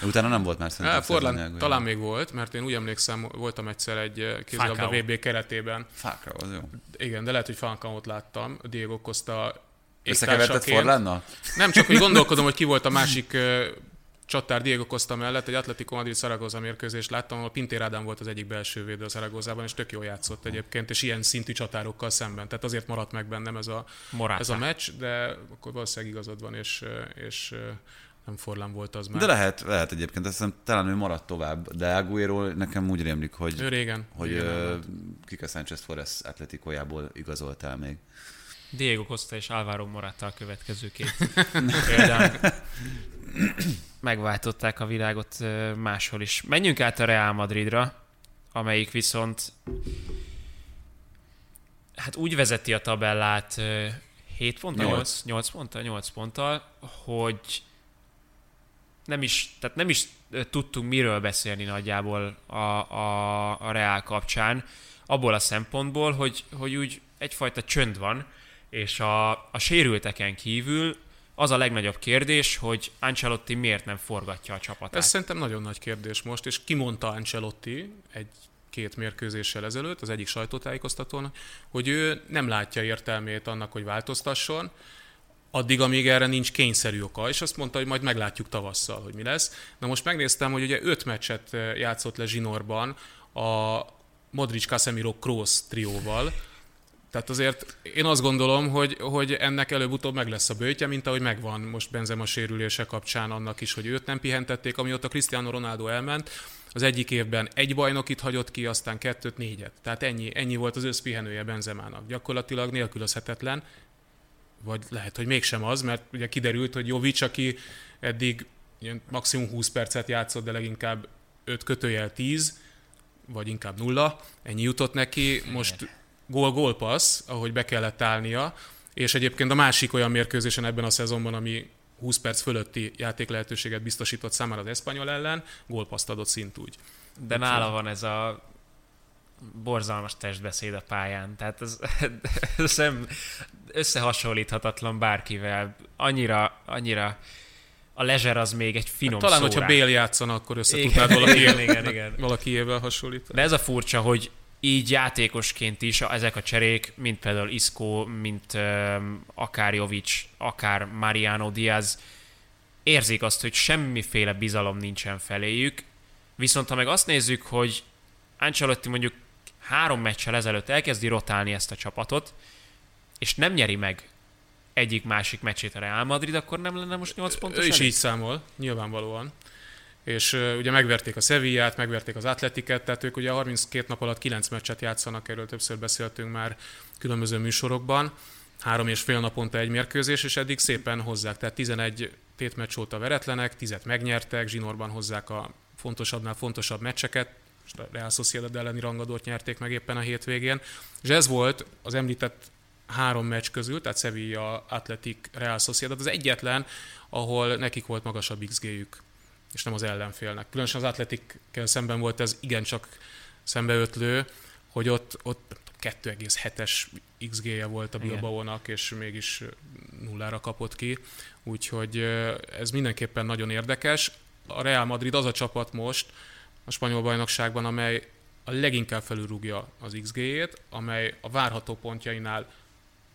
Speaker 3: De utána nem volt már szerintem.
Speaker 4: Forlán talán még volt, mert én úgy emlékszem, voltam egyszer egy kézilabda VB keretében.
Speaker 3: Fákra, az jó.
Speaker 4: Igen, de lehet, hogy Falcaót láttam. Diego Costa
Speaker 3: Összekevertett Forlánnal?
Speaker 4: Nem, csak hogy gondolkodom, hogy ki volt a másik uh, csatár Diego Costa mellett, egy Atletico Madrid Zaragoza mérkőzést láttam, ahol Pintér Ádám volt az egyik belső védő a Zaragozában, és tök jól játszott egyébként, és ilyen szintű csatárokkal szemben. Tehát azért maradt meg bennem ez a, ez a meccs, de akkor valószínűleg igazad van, és, és nem Forlán volt az már.
Speaker 3: De lehet, lehet egyébként, azt hiszem, talán ő maradt tovább, de Aguero nekem úgy rémlik, hogy,
Speaker 4: ő régen,
Speaker 3: hogy
Speaker 4: régen
Speaker 3: Kika Sánchez Forest atletikójából igazoltál még.
Speaker 2: Diego Costa és Álvaro Morata a következő két példán. Megváltották a világot máshol is. Menjünk át a Real Madridra, amelyik viszont hát úgy vezeti a tabellát 7 ponttal, 8, 8 ponttal, 8 ponttal, hogy nem is, tehát nem is tudtunk miről beszélni nagyjából a, a, a Real kapcsán, abból a szempontból, hogy, hogy úgy egyfajta csönd van, és a, a sérülteken kívül az a legnagyobb kérdés, hogy Ancelotti miért nem forgatja a csapatát.
Speaker 4: Ez szerintem nagyon nagy kérdés most, és kimondta Ancelotti egy két mérkőzéssel ezelőtt, az egyik sajtótájékoztatón, hogy ő nem látja értelmét annak, hogy változtasson, addig, amíg erre nincs kényszerű oka, és azt mondta, hogy majd meglátjuk tavasszal, hogy mi lesz. Na most megnéztem, hogy ugye öt meccset játszott le zsinórban a Modric, Casemiro, Kroos trióval, tehát azért én azt gondolom, hogy, hogy ennek előbb-utóbb meg lesz a bőtje, mint ahogy megvan most Benzema sérülése kapcsán annak is, hogy őt nem pihentették, amióta Cristiano Ronaldo elment. Az egyik évben egy bajnokit hagyott ki, aztán kettőt, négyet. Tehát ennyi, ennyi volt az összpihenője Benzemának. Gyakorlatilag nélkülözhetetlen, vagy lehet, hogy mégsem az, mert ugye kiderült, hogy Jovic, aki eddig maximum 20 percet játszott, de leginkább 5 kötőjel 10, vagy inkább nulla, ennyi jutott neki, most gól-gól passz, ahogy be kellett állnia, és egyébként a másik olyan mérkőzésen ebben a szezonban, ami 20 perc fölötti játék lehetőséget biztosított számára az Espanyol ellen, gólpaszt adott szintúgy.
Speaker 2: De nála van ez a borzalmas testbeszéd a pályán. Tehát ez, ez nem összehasonlíthatatlan bárkivel. Annyira, annyira a leisure az még egy finom
Speaker 4: hát, Talán,
Speaker 2: szórán.
Speaker 4: hogyha Bale játszana, akkor össze tudnád valaki,
Speaker 2: igen, igen, igen.
Speaker 4: valakiével hasonlítani.
Speaker 2: De ez a furcsa, hogy így játékosként is ezek a cserék, mint például Isco, mint um, akár Jovic, akár Mariano Diaz, érzik azt, hogy semmiféle bizalom nincsen feléjük, viszont ha meg azt nézzük, hogy Ancelotti mondjuk három meccsel ezelőtt elkezdi rotálni ezt a csapatot, és nem nyeri meg egyik-másik meccsét a Real Madrid, akkor nem lenne most 8 pontos
Speaker 4: Ő is
Speaker 2: elég?
Speaker 4: így számol, nyilvánvalóan. És ugye megverték a Sevillát, megverték az Atletiket, tehát ők ugye 32 nap alatt 9 meccset játszanak, erről többször beszéltünk már különböző műsorokban. Három és fél naponta egy mérkőzés, és eddig szépen hozzák. Tehát 11 tétmeccs óta veretlenek, 10 megnyertek, zsinórban hozzák a fontosabbnál fontosabb meccseket, és a Real Sociedad elleni rangadót nyerték meg éppen a hétvégén. És ez volt az említett három meccs közül, tehát Sevilla, Atletic, Real Sociedad az egyetlen, ahol nekik volt magasabb XG-jük, és nem az ellenfélnek. Különösen az Atletikkel szemben volt ez igencsak szembeötlő, hogy ott, ott 2,7-es XG-je volt a Bilbao-nak, és mégis nullára kapott ki. Úgyhogy ez mindenképpen nagyon érdekes. A Real Madrid az a csapat most a spanyol bajnokságban, amely a leginkább felülrúgja az XG-jét, amely a várható pontjainál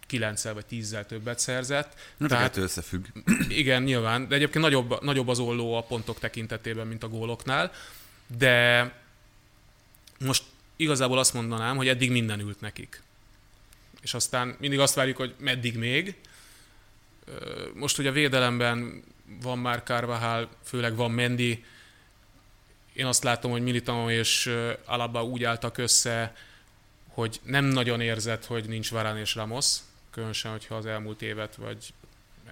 Speaker 4: 9 vagy 10 többet szerzett.
Speaker 3: Na, tehát összefügg.
Speaker 4: Igen, nyilván, de egyébként nagyobb, nagyobb az olló a pontok tekintetében, mint a góloknál, de most igazából azt mondanám, hogy eddig minden ült nekik. És aztán mindig azt várjuk, hogy meddig még. Most ugye a védelemben van már Carvajal, főleg van Mendy. Én azt látom, hogy Militao és Alaba úgy álltak össze, hogy nem nagyon érzett, hogy nincs Varán és Ramos, különösen, hogyha az elmúlt évet vagy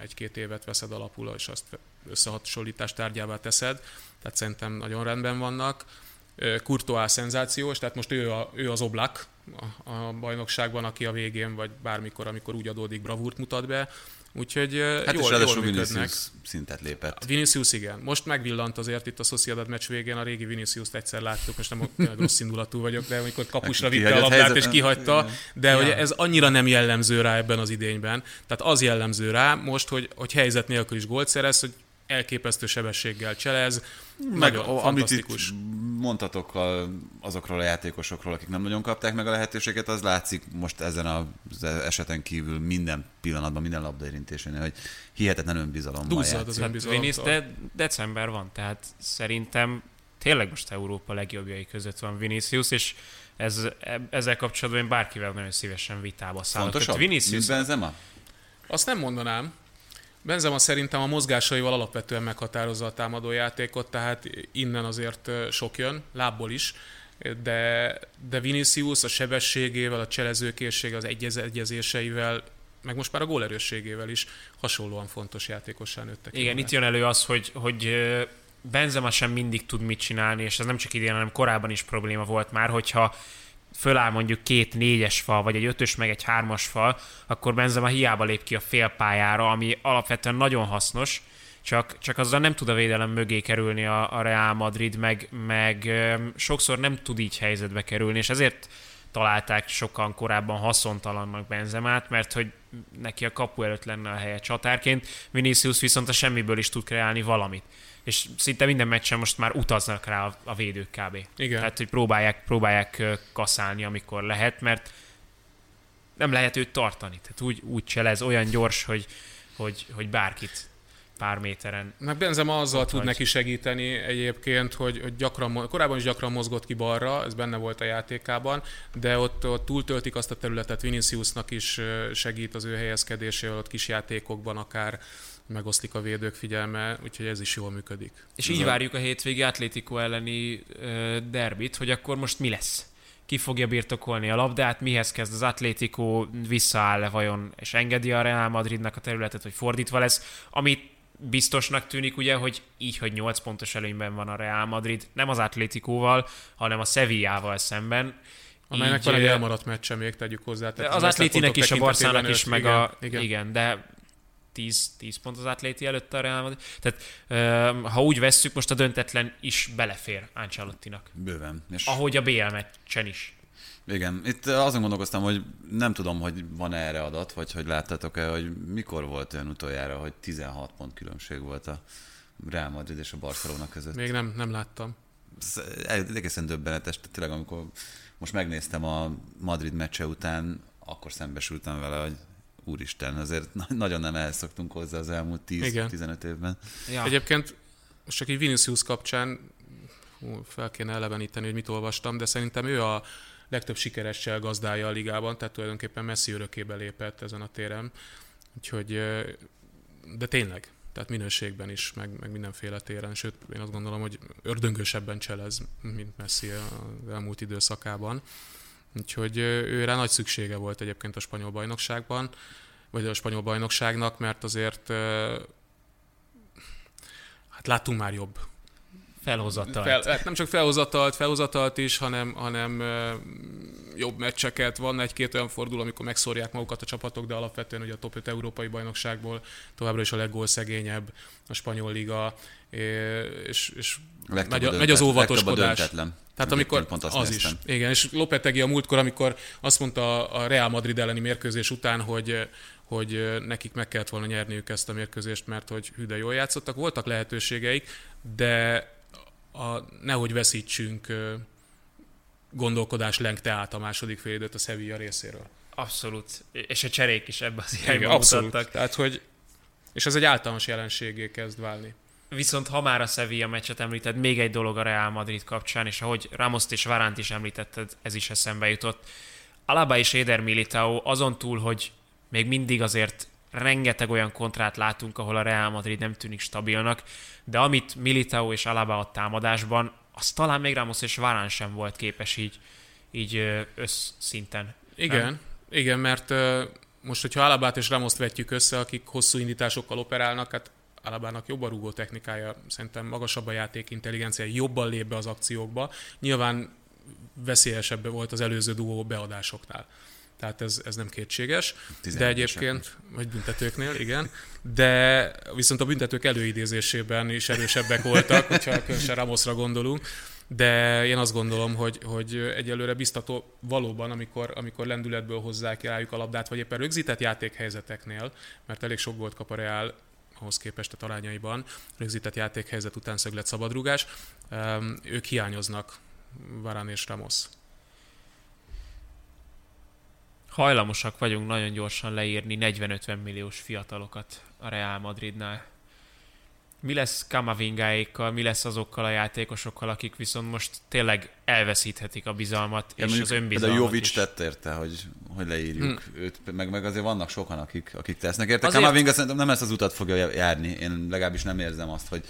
Speaker 4: egy-két évet veszed alapul, és azt összehasonlítás tárgyává teszed. Tehát szerintem nagyon rendben vannak. Courtois szenzációs, tehát most ő, a, ő az oblak a, a bajnokságban, aki a végén, vagy bármikor, amikor úgy adódik, bravúrt mutat be. Úgyhogy
Speaker 3: hát
Speaker 4: jól,
Speaker 3: és
Speaker 4: jól működnek.
Speaker 3: Vinicius szintet lépett.
Speaker 4: Vinicius igen. Most megvillant azért itt a Sociedad meccs végén, a régi Vinicius-t egyszer láttuk, most nem rossz indulatú vagyok, de amikor kapusra vitte a labdát és kihagyta, de ja. hogy ez annyira nem jellemző rá ebben az idényben. Tehát az jellemző rá most, hogy, hogy helyzet nélkül is gólt szerez, hogy elképesztő sebességgel cselez, meg nagyon amit itt
Speaker 3: mondtatok azokról a játékosokról, akik nem nagyon kapták meg a lehetőséget, az látszik most ezen az eseten kívül minden pillanatban, minden labdaérintésénél, hogy hihetetlen önbizalommal
Speaker 4: Duzzad az önbizalom.
Speaker 2: Vinisz, de december van, tehát szerintem tényleg most Európa legjobbjai között van Vinicius, és ez, ezzel kapcsolatban én bárkivel nagyon szívesen vitába szállok.
Speaker 3: Fontosabb, Vinicius, mint Benzema?
Speaker 4: Azt nem mondanám. Benzema szerintem a mozgásaival alapvetően meghatározza a támadójátékot, tehát innen azért sok jön, lábból is, de, de Vinicius a sebességével, a cselezőkészsége, az egyez, egyezéseivel, meg most már a gólerősségével is hasonlóan fontos játékossá nőttek.
Speaker 2: Igen, itt jön elő az, hogy, hogy Benzema sem mindig tud mit csinálni, és ez nem csak idén, hanem korábban is probléma volt már, hogyha föláll mondjuk két négyes fal, vagy egy ötös, meg egy hármas fal, akkor Benzema hiába lép ki a félpályára, ami alapvetően nagyon hasznos, csak, csak azzal nem tud a védelem mögé kerülni a, a Real Madrid, meg, meg sokszor nem tud így helyzetbe kerülni, és ezért találták sokan korábban haszontalannak Benzemát, mert hogy neki a kapu előtt lenne a helye csatárként, Vinicius viszont a semmiből is tud kreálni valamit és szinte minden meccsen most már utaznak rá a, a védők kb.
Speaker 4: Igen.
Speaker 2: Tehát, hogy próbálják, próbálják kaszálni, amikor lehet, mert nem lehet őt tartani. Tehát úgy, úgy cselez, olyan gyors, hogy, hogy, hogy bárkit pár méteren.
Speaker 4: Meg Benzema azzal tud
Speaker 2: vagy.
Speaker 4: neki segíteni egyébként, hogy, hogy gyakran, korábban is gyakran mozgott ki balra, ez benne volt a játékában, de ott, ott túltöltik azt a területet, Viniciusnak is segít az ő helyezkedésével, ott kis játékokban akár megoszlik a védők figyelme, úgyhogy ez is jól működik.
Speaker 2: És így várjuk a hétvégi Atlético elleni ö, derbit, hogy akkor most mi lesz? Ki fogja birtokolni a labdát, mihez kezd az Atlético, visszaáll-e vajon, és engedi a Real Madridnak a területet, hogy fordítva lesz, amit biztosnak tűnik ugye, hogy így, hogy 8 pontos előnyben van a Real Madrid, nem az Atlétikóval, hanem a Sevillával szemben.
Speaker 4: Amelynek van egy elmaradt meccse még, tegyük hozzá. tehát
Speaker 2: az
Speaker 4: vesztett
Speaker 2: Atlétinek is, a Barszának is, meg
Speaker 4: igen,
Speaker 2: a... Igen, igen de 10, 10 pont az Atléti előtt a Real Madrid. Tehát ha úgy vesszük, most a döntetlen is belefér Ancelottinak.
Speaker 3: Bőven. És
Speaker 2: Ahogy a BL meccsen is.
Speaker 3: Igen, itt azon gondolkoztam, hogy nem tudom, hogy van erre adat, vagy hogy láttatok-e, hogy mikor volt olyan utoljára, hogy 16 pont különbség volt a Real Madrid és a Barcelona között.
Speaker 4: Még nem, nem láttam.
Speaker 3: Ez egészen döbbenetes, tehát tényleg amikor most megnéztem a Madrid meccse után, akkor szembesültem vele, hogy úristen, azért na- nagyon nem ehhez szoktunk hozzá az elmúlt
Speaker 4: Igen.
Speaker 3: 10-15 évben.
Speaker 2: Ja.
Speaker 4: Egyébként most csak egy Vinicius kapcsán hú, fel kéne eleveníteni, hogy mit olvastam, de szerintem ő a legtöbb sikeressel gazdája a ligában, tehát tulajdonképpen Messi örökébe lépett ezen a téren. Úgyhogy, de tényleg, tehát minőségben is, meg, meg mindenféle téren, sőt, én azt gondolom, hogy ördöngősebben cselez, mint Messi az elmúlt időszakában. Úgyhogy őre nagy szüksége volt egyébként a spanyol bajnokságban, vagy a spanyol bajnokságnak, mert azért hát láttunk már jobb
Speaker 2: Felhozattal.
Speaker 4: fel, hát nem csak felhozatalt, felhozatalt is, hanem, hanem jobb meccseket. Van egy-két olyan forduló, amikor megszórják magukat a csapatok, de alapvetően ugye a top 5 európai bajnokságból továbbra is a leggólszegényebb a spanyol liga, és, és
Speaker 3: Legtöbb
Speaker 4: megy,
Speaker 3: a
Speaker 4: a,
Speaker 3: döntet-
Speaker 4: megy az óvatoskodás. Tehát amikor
Speaker 3: pont azt
Speaker 4: az
Speaker 3: néztem.
Speaker 4: is. Igen, és Lopetegi a múltkor, amikor azt mondta a Real Madrid elleni mérkőzés után, hogy hogy nekik meg kellett volna nyerniük ezt a mérkőzést, mert hogy hű, de jól játszottak. Voltak lehetőségeik, de a, nehogy veszítsünk gondolkodás lengte át a második fél időt a Sevilla részéről.
Speaker 2: Abszolút. És a cserék is ebbe az irányba
Speaker 4: abszolút.
Speaker 2: mutattak.
Speaker 4: Tehát, hogy, és ez egy általános jelenségé kezd válni.
Speaker 2: Viszont ha már a Sevilla meccset említed, még egy dolog a Real Madrid kapcsán, és ahogy Ramoszt és Varánt is említetted, ez is eszembe jutott. Alaba és Éder Militao azon túl, hogy még mindig azért rengeteg olyan kontrát látunk, ahol a Real Madrid nem tűnik stabilnak, de amit Militao és Alaba a támadásban, az talán még Ramos és Varán sem volt képes így, így összszinten.
Speaker 4: Igen,
Speaker 2: Nem?
Speaker 4: igen, mert most, hogyha Alabát és Ramoszt vetjük össze, akik hosszú indításokkal operálnak, hát Alabának jobb a rúgó technikája, szerintem magasabb a játék intelligencia, jobban lép be az akciókba. Nyilván veszélyesebb volt az előző duó beadásoknál. Tehát ez, ez nem kétséges. De
Speaker 3: 11-eseknél.
Speaker 4: egyébként, vagy büntetőknél, igen. De viszont a büntetők előidézésében is erősebbek voltak, hogyha különösen Ramosra gondolunk. De én azt gondolom, hogy, hogy egyelőre biztató valóban, amikor, amikor lendületből hozzák rájuk a labdát, vagy éppen rögzített játékhelyzeteknél, mert elég sok volt kap a Real ahhoz képest a talányaiban, rögzített játékhelyzet után szöglet szabadrugás, ők hiányoznak, Varane és Ramos.
Speaker 2: hajlamosak vagyunk nagyon gyorsan leírni 40-50 milliós fiatalokat a Real Madridnál. Mi lesz Kamavingáékkal, mi lesz azokkal a játékosokkal, akik viszont most tényleg elveszíthetik a bizalmat
Speaker 3: Ja,
Speaker 2: és
Speaker 3: mondjuk
Speaker 2: az önbizalmat
Speaker 3: Jovic
Speaker 2: is.
Speaker 3: tett érte, hogy, hogy leírjuk hm. őt, meg, meg azért vannak sokan, akik, akik tesznek érte.
Speaker 2: Azért-
Speaker 3: Kamavinga szerintem nem ezt az utat fogja járni. Én legalábbis nem érzem azt, hogy,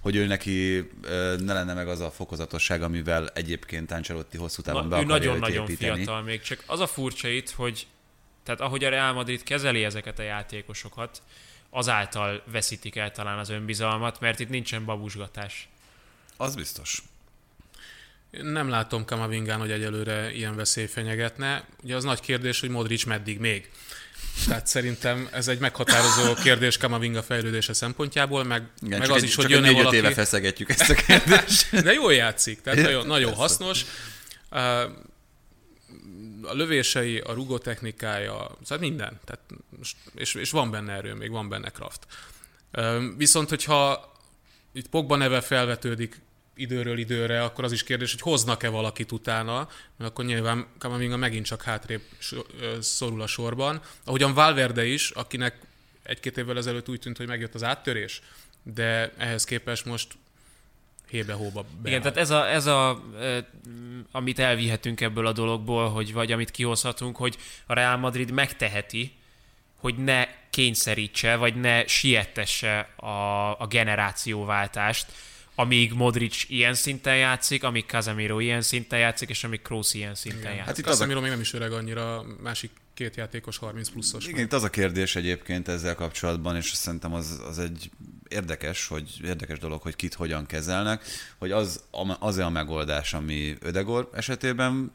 Speaker 3: hogy ő neki ne lenne meg az a fokozatosság, amivel egyébként Ancelotti hosszú távon be
Speaker 2: Na,
Speaker 3: őt
Speaker 2: nagyon-nagyon fiatal még, csak az a furcsa itt, hogy tehát ahogy a Real Madrid kezeli ezeket a játékosokat, azáltal veszítik el talán az önbizalmat, mert itt nincsen babusgatás.
Speaker 3: Az biztos.
Speaker 4: Nem látom Kamavingán, hogy egyelőre ilyen veszély fenyegetne. Ugye az nagy kérdés, hogy Modric meddig még. Tehát szerintem ez egy meghatározó kérdés Kamavinga fejlődése szempontjából, meg,
Speaker 3: Igen,
Speaker 4: meg az
Speaker 3: egy,
Speaker 4: is, hogy jönne valaki...
Speaker 3: éve feszegetjük ezt a kérdést.
Speaker 4: De jól játszik, tehát nagyon, nagyon hasznos. A lövései, a rugó technikája, szóval minden. Tehát, és, és van benne erő, még van benne kraft. Viszont, hogyha itt Pogba neve felvetődik időről időre, akkor az is kérdés, hogy hoznak-e valakit utána, mert akkor nyilván Kamavinga megint csak hátrébb szorul a sorban. Ahogyan Valverde is, akinek egy-két évvel ezelőtt úgy tűnt, hogy megjött az áttörés, de ehhez képest most hébe-hóba
Speaker 2: be. Igen, tehát ez a, ez a, amit elvihetünk ebből a dologból, hogy vagy amit kihozhatunk, hogy a Real Madrid megteheti, hogy ne kényszerítse, vagy ne siettesse a, a generációváltást, amíg Modric ilyen szinten játszik, amíg Casemiro ilyen szinten játszik, és amíg Kroos ilyen szinten Igen. játszik.
Speaker 4: Hát itt Casemiro a... még nem is öreg annyira, másik két játékos 30 pluszos.
Speaker 3: Igen, itt az a kérdés egyébként ezzel kapcsolatban, és szerintem az, az egy érdekes, hogy érdekes dolog, hogy kit hogyan kezelnek, hogy az, az a megoldás, ami Ödegor esetében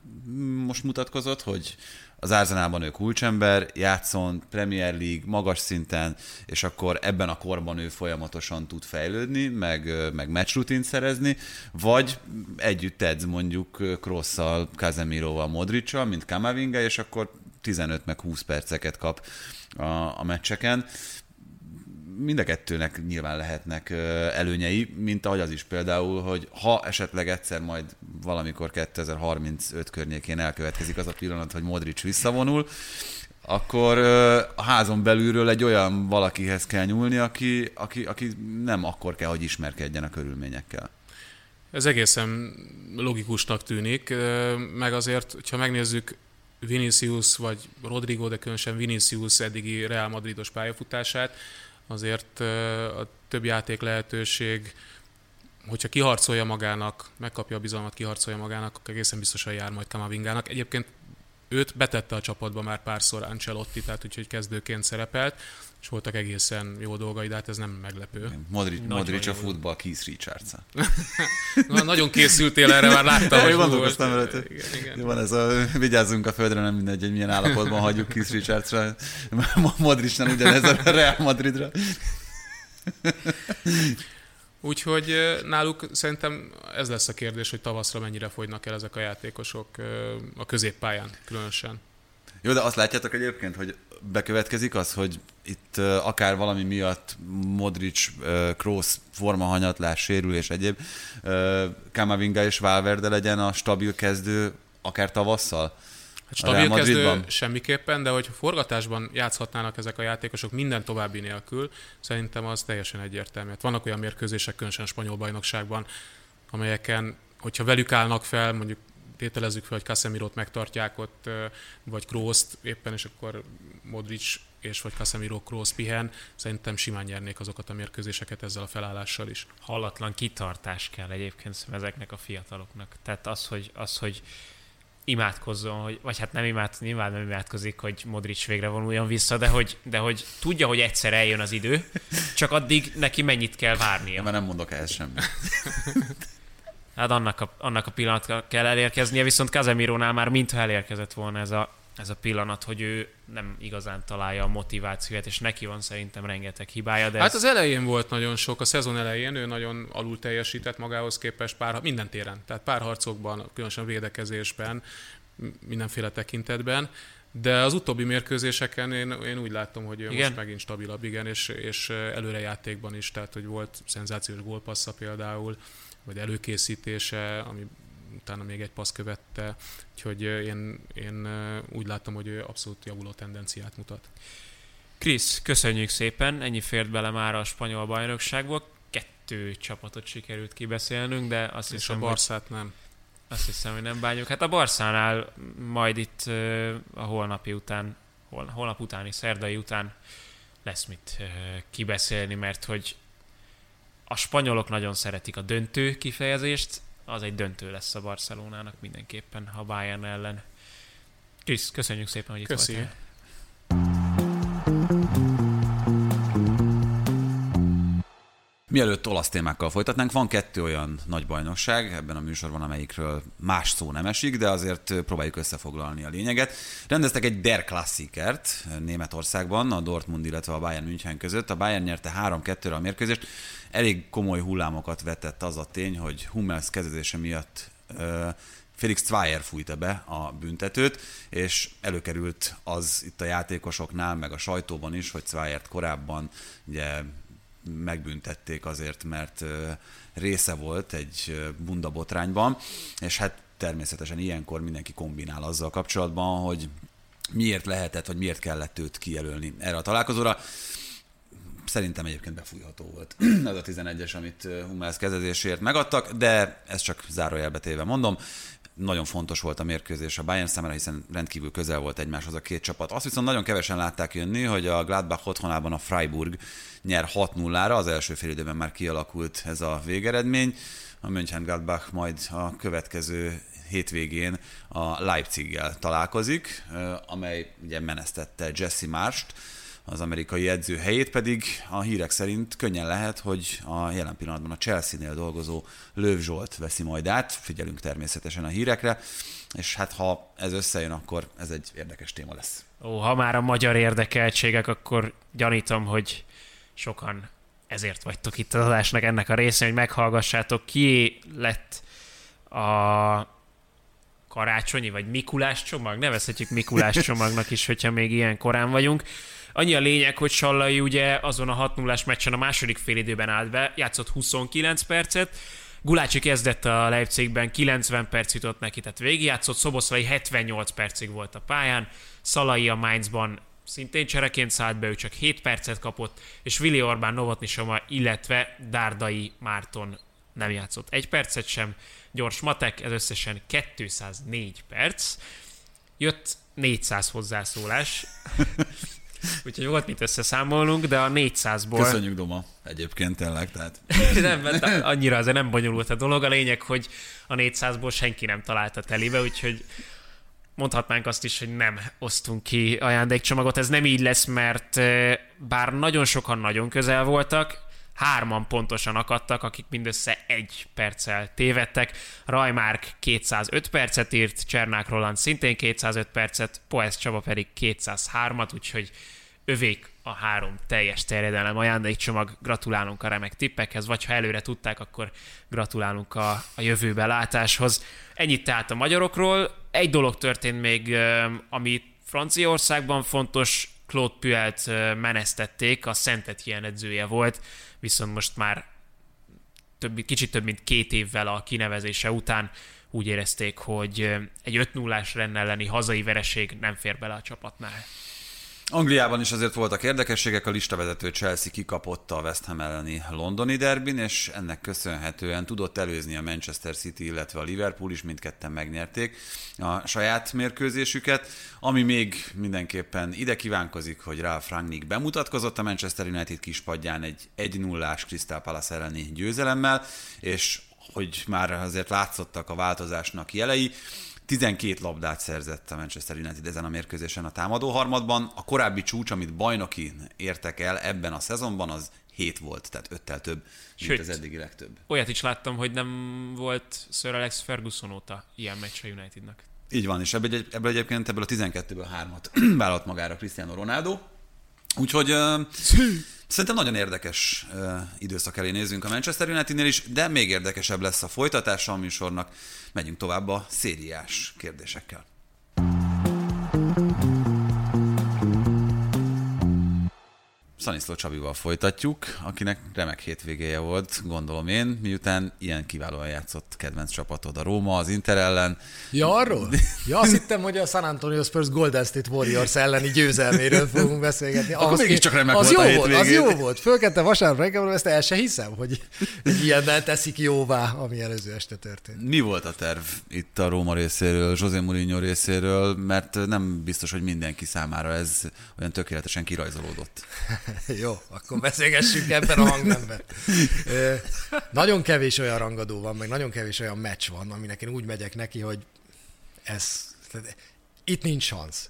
Speaker 3: most mutatkozott, hogy az Arzenálban ő kulcsember, játszon Premier League magas szinten, és akkor ebben a korban ő folyamatosan tud fejlődni, meg, meg match rutint szerezni, vagy együtt edz mondjuk Krosszal, Kazemiroval, Modricsal, mint Kamavinga, és akkor 15 meg 20 perceket kap a, a meccseken mind a kettőnek nyilván lehetnek előnyei, mint ahogy az is például, hogy ha esetleg egyszer majd valamikor 2035 környékén elkövetkezik az a pillanat, hogy Modric visszavonul, akkor a házon belülről egy olyan valakihez kell nyúlni, aki, aki, aki nem akkor kell, hogy ismerkedjen a körülményekkel.
Speaker 4: Ez egészen logikusnak tűnik, meg azért, ha megnézzük Vinicius vagy Rodrigo, de különösen Vinicius eddigi Real Madridos pályafutását, azért a több játék lehetőség, hogyha kiharcolja magának, megkapja a bizalmat, kiharcolja magának, akkor egészen biztosan jár majd Kamavingának. Egyébként őt betette a csapatba már párszor Ancelotti, tehát úgyhogy kezdőként szerepelt, és voltak egészen jó dolgai, de hát ez nem meglepő.
Speaker 3: Modric, Modric a futball Keith richards
Speaker 4: Na, nagyon készültél erre, már láttam, hogy
Speaker 3: gondolkoztam előtt. Igen, igen. Van ez a, vigyázzunk a földre, nem mindegy, hogy milyen állapotban hagyjuk Keith Richardsra. Modric nem ugyanez a Real Madridra.
Speaker 4: Úgyhogy náluk szerintem ez lesz a kérdés, hogy tavaszra mennyire fogynak el ezek a játékosok a középpályán különösen.
Speaker 3: Jó, de azt látjátok egyébként, hogy bekövetkezik az, hogy itt akár valami miatt Modric, Kroos formahanyatlás, sérülés egyéb, Kamavinga és Valverde legyen a stabil kezdő akár tavasszal?
Speaker 4: Hát stabil kezdő semmiképpen, de hogy forgatásban játszhatnának ezek a játékosok minden további nélkül, szerintem az teljesen egyértelmű. Hát vannak olyan mérkőzések, különösen a spanyol bajnokságban, amelyeken, hogyha velük állnak fel, mondjuk tételezzük fel, hogy Casemiro-t megtartják ott, vagy Kroos-t éppen, és akkor Modric és vagy Casemiro Kroos pihen, szerintem simán nyernék azokat a mérkőzéseket ezzel a felállással is.
Speaker 2: Hallatlan kitartás kell egyébként ezeknek a fiataloknak. Tehát az, hogy, az, hogy imádkozzon, hogy, vagy hát nem imád, nyilván nem imádkozik, hogy Modric végre vonuljon vissza, de hogy, de hogy tudja, hogy egyszer eljön az idő, csak addig neki mennyit kell várnia.
Speaker 3: Mert nem mondok ehhez semmit.
Speaker 2: Hát annak a, annak a pillanatra kell elérkeznie, viszont Casemirónál már mintha elérkezett volna ez a, ez a pillanat, hogy ő nem igazán találja a motivációt, és neki van szerintem rengeteg hibája. De
Speaker 4: hát ez... az elején volt nagyon sok, a szezon elején ő nagyon alul teljesített magához képest pár, minden téren, tehát párharcokban, különösen védekezésben, mindenféle tekintetben. De az utóbbi mérkőzéseken én, én úgy látom, hogy ő igen. most megint stabilabb, igen, és, és előrejátékban is, tehát hogy volt szenzációs gólpassza például, vagy előkészítése, ami utána még egy passz követte, úgyhogy én, én úgy látom, hogy ő abszolút javuló tendenciát mutat.
Speaker 2: Krisz, köszönjük szépen, ennyi fért bele már a spanyol bajnokságból. Kettő csapatot sikerült kibeszélnünk, de azt
Speaker 4: És
Speaker 2: hiszem,
Speaker 4: a Barszát hogy, nem.
Speaker 2: Azt hiszem, hogy nem bánjuk. Hát a Barszánál majd itt a holnapi után, holnap utáni, szerdai után lesz mit kibeszélni, mert hogy a spanyolok nagyon szeretik a döntő kifejezést, az egy döntő lesz a Barcelonának mindenképpen, ha Bayern ellen. Krisz, köszönjük szépen, hogy itt Köszi. voltál.
Speaker 3: Mielőtt olasz témákkal folytatnánk, van kettő olyan nagy bajnokság ebben a műsorban, amelyikről más szó nem esik, de azért próbáljuk összefoglalni a lényeget. Rendeztek egy Der Klassikert Németországban, a Dortmund, illetve a Bayern München között. A Bayern nyerte 3-2-re a mérkőzést. Elég komoly hullámokat vetett az a tény, hogy Hummels kezdése miatt Felix Zweier fújta be a büntetőt, és előkerült az itt a játékosoknál, meg a sajtóban is, hogy Zweiert korábban ugye megbüntették azért, mert része volt egy bunda botrányban, és hát természetesen ilyenkor mindenki kombinál azzal kapcsolatban, hogy miért lehetett, vagy miért kellett őt kijelölni erre a találkozóra. Szerintem egyébként befújható volt ez a 11-es, amit Hummels kezezésért megadtak, de ezt csak zárójelbe téve mondom. Nagyon fontos volt a mérkőzés a Bayern számára, hiszen rendkívül közel volt egymáshoz a két csapat. Azt viszont nagyon kevesen látták jönni, hogy a Gladbach otthonában a Freiburg nyer 6-0-ra, az első fél időben már kialakult ez a végeredmény. A Mönchengladbach majd a következő hétvégén a Leipziggel találkozik, amely ugye menesztette Jesse Marst, az amerikai edző helyét pedig a hírek szerint könnyen lehet, hogy a jelen pillanatban a Chelsea-nél dolgozó Löv Zsolt veszi majd át, figyelünk természetesen a hírekre, és hát ha ez összejön, akkor ez egy érdekes téma lesz.
Speaker 2: Ó, ha már a magyar érdekeltségek, akkor gyanítom, hogy sokan ezért vagytok itt az adásnak ennek a részén, hogy meghallgassátok, ki lett a karácsonyi vagy Mikulás csomag, nevezhetjük Mikulás csomagnak is, hogyha még ilyen korán vagyunk. Annyi a lényeg, hogy Sallai ugye azon a 6 0 meccsen a második félidőben állt be, játszott 29 percet, Gulácsi kezdett a Leipzigben, 90 perc jutott neki, tehát végigjátszott, Szoboszlai 78 percig volt a pályán, Szalai a Mainzban szintén csereként szállt be, ő csak 7 percet kapott, és Vili Orbán Novotnisoma, illetve Dárdai Márton nem játszott egy percet sem. Gyors matek, ez összesen 204 perc. Jött 400 hozzászólás. Úgyhogy volt mit összeszámolnunk, de a 400-ból...
Speaker 3: Köszönjük, Doma, egyébként tényleg, tehát...
Speaker 2: nem, annyira azért nem bonyolult a dolog. A lényeg, hogy a 400-ból senki nem találta telibe, úgyhogy mondhatnánk azt is, hogy nem osztunk ki ajándékcsomagot. Ez nem így lesz, mert eh, bár nagyon sokan nagyon közel voltak, hárman pontosan akadtak, akik mindössze egy perccel tévedtek. Rajmárk 205 percet írt, Csernák Roland szintén 205 percet, Poesz Csaba pedig 203-at, úgyhogy övék a három teljes terjedelem ajándékcsomag. Gratulálunk a remek tippekhez, vagy ha előre tudták, akkor gratulálunk a, a jövőbe látáshoz. Ennyit tehát a magyarokról. Egy dolog történt még, ami Franciaországban fontos, Claude Puelt menesztették, a Szentet ilyen edzője volt, viszont most már több, kicsit több mint két évvel a kinevezése után úgy érezték, hogy egy 5 0 rend elleni hazai vereség nem fér bele a csapatnál.
Speaker 3: Angliában is azért voltak érdekességek, a listavezető Chelsea kikapott a West Ham elleni londoni derbin, és ennek köszönhetően tudott előzni a Manchester City, illetve a Liverpool is, mindketten megnyerték a saját mérkőzésüket. Ami még mindenképpen ide kívánkozik, hogy Ralf Rangnick bemutatkozott a Manchester United kispadján egy 1-0-ás Crystal Palace elleni győzelemmel, és hogy már azért látszottak a változásnak jelei. 12 labdát szerzett a Manchester United ezen a mérkőzésen a támadó harmadban. A korábbi csúcs, amit bajnoki értek el ebben a szezonban, az 7 volt, tehát 5-tel több, Sőt, mint az eddigi legtöbb.
Speaker 2: Olyat is láttam, hogy nem volt Sir Alex Ferguson óta ilyen meccs a Unitednak.
Speaker 3: Így van, és ebből, ebből egyébként ebből a 12-ből 3-at vállalt magára Cristiano Ronaldo. Úgyhogy szerintem nagyon érdekes időszak elé nézünk a Manchester Unitednél is, de még érdekesebb lesz a folytatása a műsornak. Megyünk tovább a szériás kérdésekkel. Szaniszló Csabival folytatjuk, akinek remek hétvégéje volt, gondolom én, miután ilyen kiválóan játszott kedvenc csapatod a Róma az Inter ellen.
Speaker 5: Ja, arról? Ja, azt hittem, hogy a San Antonio Spurs Golden State Warriors elleni győzelméről fogunk beszélgetni.
Speaker 3: Akkor mégiscsak remek
Speaker 5: az
Speaker 3: volt
Speaker 5: jó
Speaker 3: a
Speaker 5: volt, az jó volt. Fölkette vasárnap reggel, ezt el se hiszem, hogy ilyennel teszik jóvá, ami előző este történt.
Speaker 3: Mi volt a terv itt a Róma részéről, José Mourinho részéről, mert nem biztos, hogy mindenki számára ez olyan tökéletesen kirajzolódott.
Speaker 5: Jó, akkor beszélgessünk ebben a hangnemben. nagyon kevés olyan rangadó van, meg nagyon kevés olyan meccs van, aminek én úgy megyek neki, hogy ez, itt nincs szansz.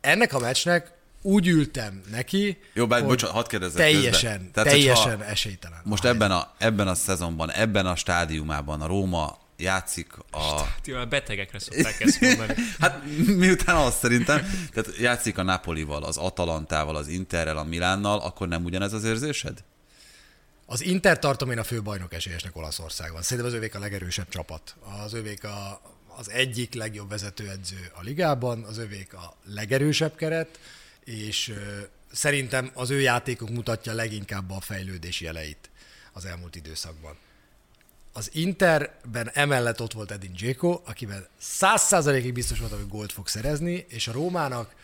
Speaker 5: Ennek a meccsnek úgy ültem neki,
Speaker 3: Jó, bár bocsánat, hadd kérdezzek
Speaker 5: teljesen, Tehát, teljesen esélytelen.
Speaker 3: Most ebben a, ebben a szezonban, ebben a stádiumában a Róma játszik a...
Speaker 2: Hát jó, a betegekre szokták ezt mondani.
Speaker 3: hát miután azt szerintem, tehát játszik a Napolival, az Atalantával, az Interrel, a Milánnal, akkor nem ugyanez az érzésed?
Speaker 5: Az Inter tartom én a fő bajnok esélyesnek Olaszországban. Szerintem az övék a legerősebb csapat. Az övék a, az egyik legjobb vezetőedző a ligában, az övék a legerősebb keret, és ö, szerintem az ő játékuk mutatja leginkább a fejlődés jeleit az elmúlt időszakban. Az Interben emellett ott volt Edin Dzeko, akivel száz százalékig biztos voltam, hogy gólt fog szerezni, és a Rómának